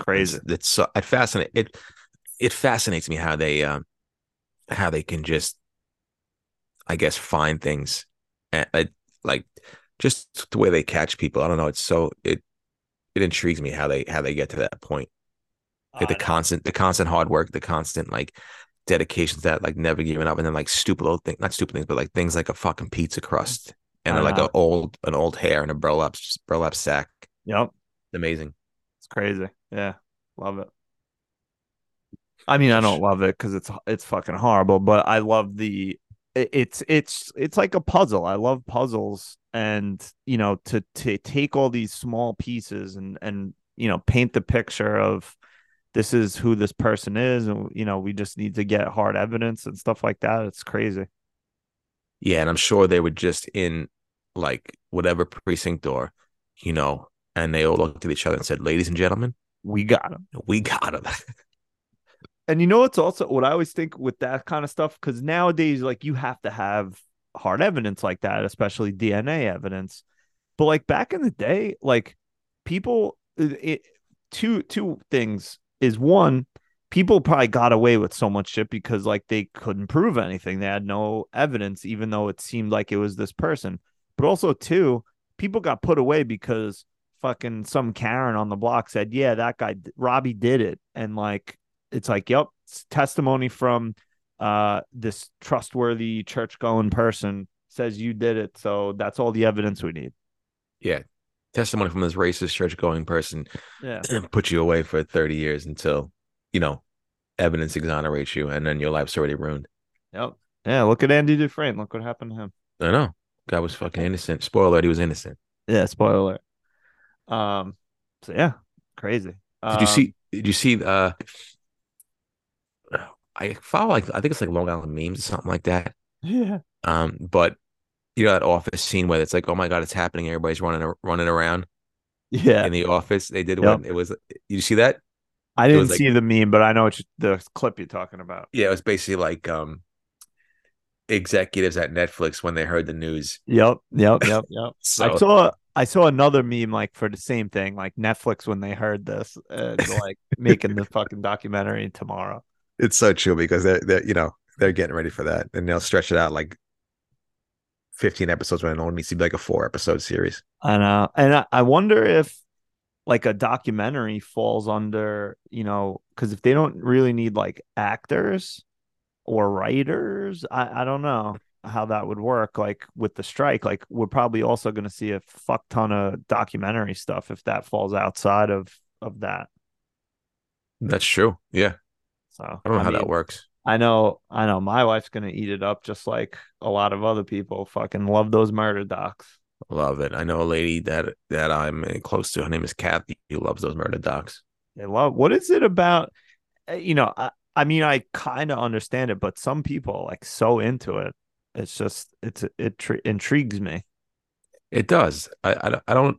crazy. It's, it's so it fascinate it it fascinates me how they um how they can just I guess find things and uh, like just the way they catch people. I don't know. It's so it it intrigues me how they how they get to that point. Like the constant the constant hard work, the constant like dedication to that, like never giving up, and then like stupid old thing, not stupid things, but like things like a fucking pizza crust and like an old an old hair and a burlap burlap sack. Yep. Amazing. It's crazy. Yeah. Love it. I mean, I don't love it because it's it's fucking horrible, but I love the it's it's it's like a puzzle. I love puzzles and you know to to take all these small pieces and and you know paint the picture of this is who this person is and you know we just need to get hard evidence and stuff like that. It's crazy. Yeah, and I'm sure they were just in like whatever precinct or, you know, and they all looked at each other and said, "Ladies and gentlemen, We got him. we got him." And you know it's also what I always think with that kind of stuff because nowadays like you have to have hard evidence like that, especially DNA evidence. But like back in the day, like people, it, two two things is one, people probably got away with so much shit because like they couldn't prove anything. They had no evidence, even though it seemed like it was this person. But also two, people got put away because fucking some Karen on the block said, "Yeah, that guy Robbie did it," and like it's like, yep, it's testimony from uh this trustworthy church going person says you did it. So that's all the evidence we need. yeah, testimony from this racist church going person Yeah. put you away for 30 years until you know evidence exonerates you, and then your life's already ruined. Yep. Yeah. Look at Andy Dufresne. Look what happened to him. I know. Guy was fucking innocent. Spoiler alert, he was innocent. Yeah. Spoiler alert. Um, so yeah, crazy. Did you Um, see? Did you see? Uh, I follow like I think it's like Long Island memes or something like that. Yeah. Um, but you know that office scene where it's like, oh my god, it's happening. Everybody's running running around Yeah. in the office. They did Yep. one. It was. You see that? I didn't like- see the meme, but I know what you, the clip you're talking about. Yeah, it was basically like um, executives at Netflix when they heard the news. Yep. Yep. Yep. Yep. So I saw I saw another meme like for the same thing, like Netflix when they heard this, and like making the fucking documentary tomorrow. it's so true because they're they're you know they're getting ready for that, and they'll stretch it out like fifteen episodes when it only needs to be like a four episode series. I know, and I, I wonder if like a documentary falls under, you know, because if they don't really need like actors or writers, I I don't know how that would work. Like with the strike, like we're probably also going to see a fuck ton of documentary stuff if that falls outside of of that. That's true. Yeah, So I don't know how that works. I know, I know. My wife's gonna eat it up, just like a lot of other people. Fucking love those murder docs. Love it. I know a lady that that I'm close to. Her name is Kathy. Who loves those murder docs. They love. What is it about? uh, You know, I, I mean, I kind of understand it, but some people like so into it. It's just, it's it tr- intrigues me. It does. I, I don't- I don't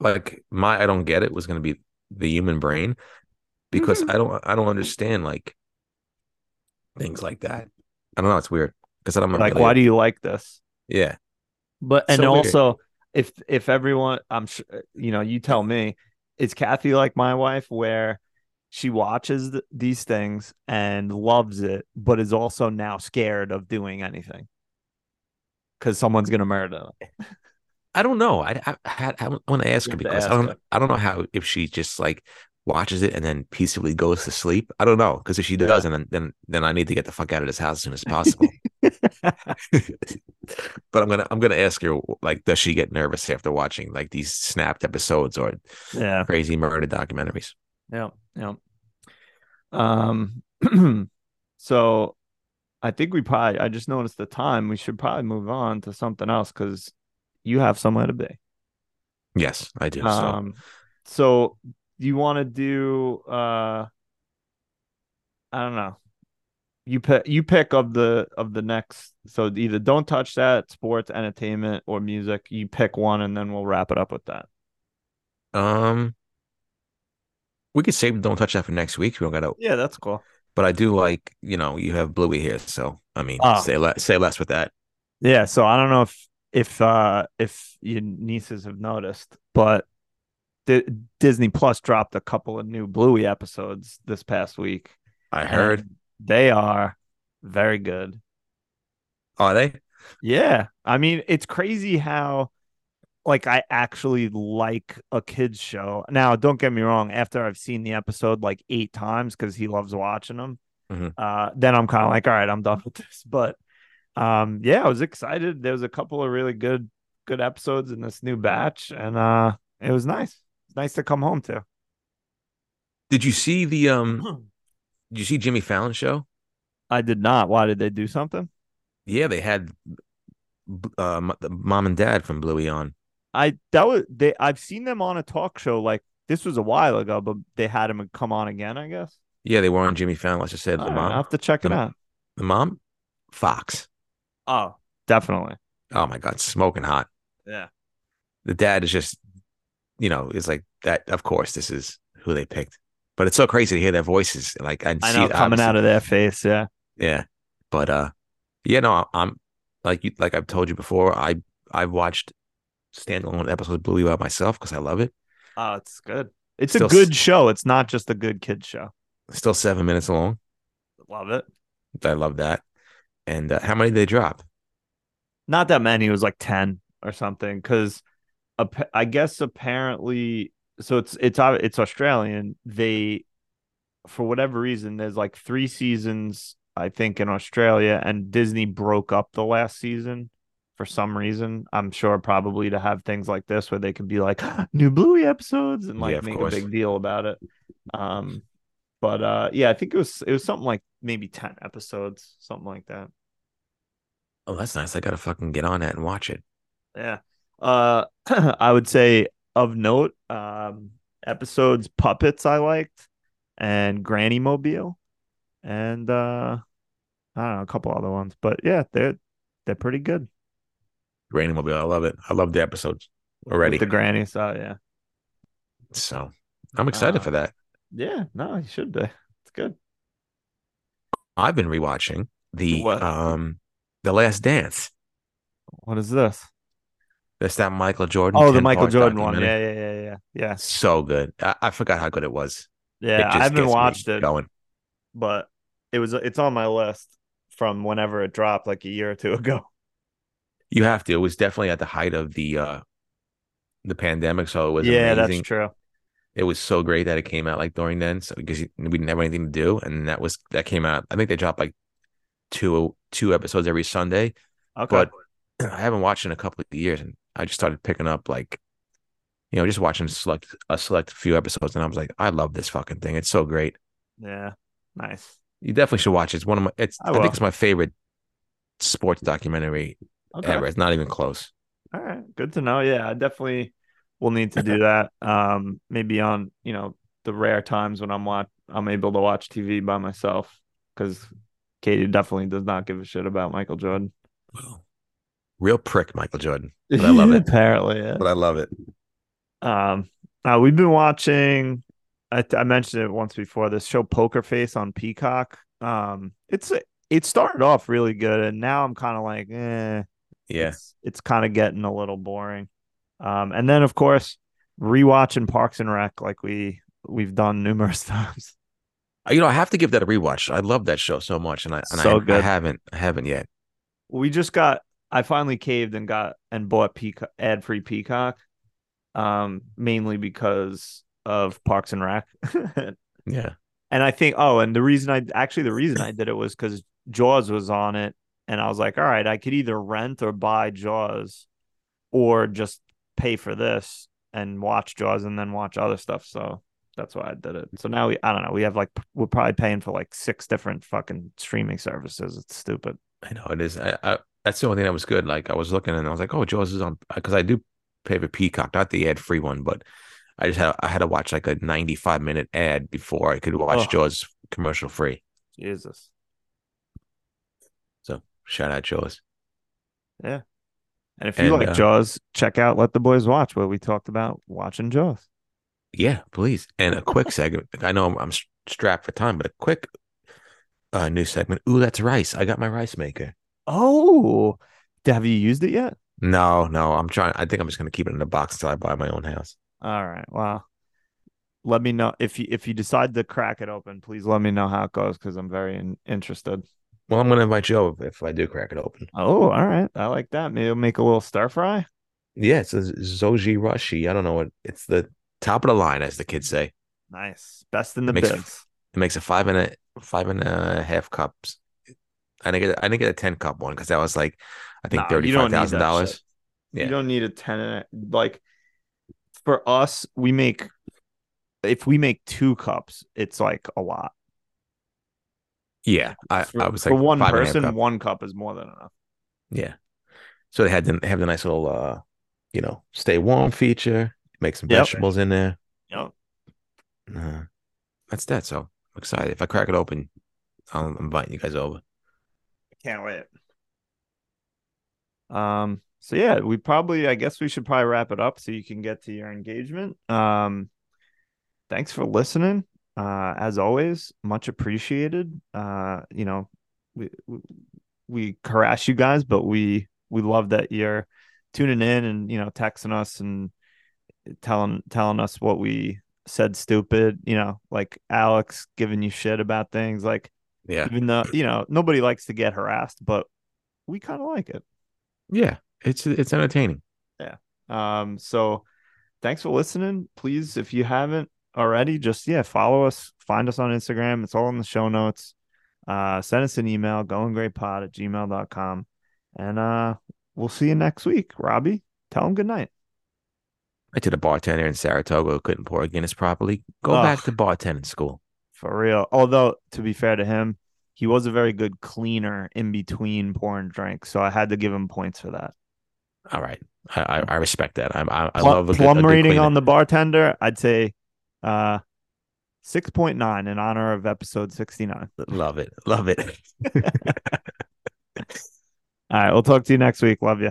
like my I don't get it was going to be the human brain because Mhm. I don't I don't understand like things like that. I don't know. It's weird because I don't Like, really, why do you like this? yeah But and So weird. also, if if everyone, I'm sure, you know, you tell me, is Kathy like my wife, where she watches th- these things and loves it, but is also now scared of doing anything because someone's gonna murder them. I don't know. I I, I, I want to ask her to because I don't her. I don't know how if she just like watches it and then peacefully goes to sleep. I don't know because if she doesn't, then, then then I need to get the fuck out of this house as soon as possible. but I'm gonna I'm gonna ask her like, does she get nervous after watching like these snapped episodes or yeah. crazy murder documentaries? Yeah. Yeah. Um so I think we probably I just noticed the time. We should probably move on to something else because you have somewhere to be. Yes, I do. So Um so do you want to do uh I don't know. You pick you pick of the of the next so either don't touch that, sports, entertainment, or music. You pick one and then we'll wrap it up with that. um, we could save don't touch that for next week. We don't gotta. Yeah, that's cool. But I do like you know you have Bluey here, so I mean Oh. say less say less with that. Yeah, so I don't know if if uh if your nieces have noticed, but D- Disney Plus dropped a couple of new Bluey episodes this past week. I heard. they are very good. Are they? Yeah, I mean it's crazy how like I actually like a kids show. Now, don't get me wrong, after I've seen the episode like 8 times cuz he loves watching them, Mhm. uh then I'm kind of like all right, I'm done with this. But um yeah, I was excited. There was a couple of really good good episodes in this new batch and uh it was nice. It's nice to come home to. Did you see the um? Did you see Jimmy Fallon show? I did not. Why did they do something? Yeah, they had uh the mom and dad from Bluey on. I that was they I've seen them on a talk show like this was a while ago, but they had him come on again, I guess. Yeah, they were on Jimmy Fallon. Let's just say the right, mom. I'll have to check it out. The mom, Fox. Oh, definitely. Oh my god, smoking hot. Yeah. The dad is just, you know, is like that. Of course, this is who they picked. But it's so crazy to hear their voices. Like and I see know it, coming obviously. out of their face, yeah. Yeah, but uh, yeah, no, I'm like you, like I've told you before. I I've watched standalone episodes of Bluey by myself because I love it. Oh, it's good. It's Still a good show. It's not just a good kid show. Still seven minutes long. Love it. I love that. And uh, how many did they drop? Not that many. It was like 10 or something cuz I guess apparently so it's it's it's Australian. They for whatever reason there's like 3 seasons I think in Australia and Disney broke up the last season for some reason. I'm sure probably to have things like this where they could be like new Bluey episodes and like Yeah, make course. a big deal about it. Um but uh yeah, I think it was it was something like maybe 10 episodes, something like that. Oh, that's nice. I gotta fucking get on that and watch it. Yeah. Uh I would say of note, um episodes Puppets I liked and Granny Mobile and uh I don't know, a couple other ones. But yeah, they're they're pretty good. Granny Mobile, I love it. I love the episodes already. With the granny Oh yeah. so I'm excited Uh, for that. Yeah, no, you should be. It's good. I've been rewatching the What? um the Last Dance. What is this? That's that Michael Jordan. Oh, the Michael Jordan one. Yeah, yeah, yeah, yeah. Yeah. So good. I, I forgot how good it was. Yeah. I haven't watched it, Going. but it was it's on my list from whenever it dropped like a year or two ago. You have to. It was definitely at the height of the uh the pandemic, so it was yeah, amazing. that's true. It was so great that it came out like during then, so because we didn't have anything to do, and that was that came out. I think they dropped like two two episodes every Sunday, Okay. but I haven't watched in a couple of years, and I just started picking up like, you know, just watching select a select few episodes, and I was like, I love this fucking thing. It's so great. yeah. Nice. You definitely should watch it. It's one of my. It's I I, think it's my favorite sports documentary Okay. ever. It's not even close. All right, good to know. Yeah, I definitely will need to do that. Um, maybe on you know the rare times when I'm watch I'm able to watch TV by myself because Katie definitely does not give a shit about Michael Jordan. Well, Real prick, Michael Jordan, but I love it. Apparently, yeah. But I love it. Um, uh, we've been watching. I, I mentioned it once before. This show Poker Face on Peacock. Um, it's it started off really good, and now I'm kind of like, eh. Yeah. it's, it's kind of getting a little boring. Um, and then of course, rewatching Parks and Rec like we we've done numerous times. Uh, You know, I have to give that a rewatch. I love that show so much, and I and So I, I haven't I haven't yet. We just got. I finally caved and got and bought Peacock ad free Peacock, um, mainly because of Parks and Rec. Yeah. and I think oh, and the reason I actually the reason I did it was because Jaws was on it, and I was like, all right, I could either rent or buy Jaws, or just pay for this and watch Jaws and then watch other stuff. So that's why I did it. So now we I don't know, we have like we're probably paying for like six different fucking streaming services. It's stupid. I know it is. I, I that's the only thing that was good. Like I was looking and I was like, oh, Jaws is on because I do pay for Peacock, not the ad free one, but I just had I had to watch like a 95 minute ad before I could watch Oh. Jaws commercial free. Jesus. Shout out Jaws. Yeah. And if you And, like uh, Jaws, check out Let the Boys Watch, where we talked about watching Jaws. Yeah, please. And a quick segment. I know I'm, I'm strapped for time, but a quick uh, new segment. Ooh, that's rice. I got my rice maker. Oh, have you used it yet? No, no, I'm trying. I think I'm just gonna keep it in a box until I buy my own house. All right. Well, let me know if you if you decide to crack it open. Please let me know how it goes because I'm very in, interested. Well, I'm gonna invite you over if I do crack it open. Oh, all right. I like that. Maybe we'll make a little stir fry. Yeah, it's a Zojirushi. I don't know what it's the top of the line, as the kids say. Nice. Best in the Makes- biz. It makes a five and a five and a half cups. I didn't get I didn't get a ten cup one because that was like I think Nah, thirty you don't five need thousand dollars. Yeah. You don't need a 10 and a- like for us, we make if we make two cups, it's like a lot. Yeah, I, for, I was like for one five and a half person, cup. one cup is more than enough. Yeah. So they had the they have the nice little uh, you know, stay warm feature. Make some Yep. vegetables in there. Yep. Uh, that's that. So I'm excited. If I crack it open, I'll invite you guys over. Can't wait. Um, so yeah, we probably I guess we should probably wrap it up so you can get to your engagement. Um thanks for listening. Uh as always, much appreciated. Uh, you know, we we, we harass you guys, but we we love that you're tuning in and you know texting us and telling telling us what we said stupid, you know, like Alex giving you shit about things like Yeah. even though you know nobody likes to get harassed but we kind of like it Yeah. It's it's entertaining. Yeah. Um so thanks for listening please if you haven't already just yeah follow us find us on instagram it's all in the show notes uh send us an email goinggreypod at gmail.com and uh we'll see you next week robbie tell them good night I did a bartender in Saratoga who couldn't pour a Guinness properly. Go Ugh. back to bartending school. for real although to be fair to him he was a very good cleaner in between pouring drinks so i had to give him points for that All right. I I, I respect that. I I, I Plum, love a good, plum a good rating cleaner. on the bartender. I'd say uh six point nine in honor of episode sixty nine. Love it. Love it. All right, we'll talk to you next week. Love you.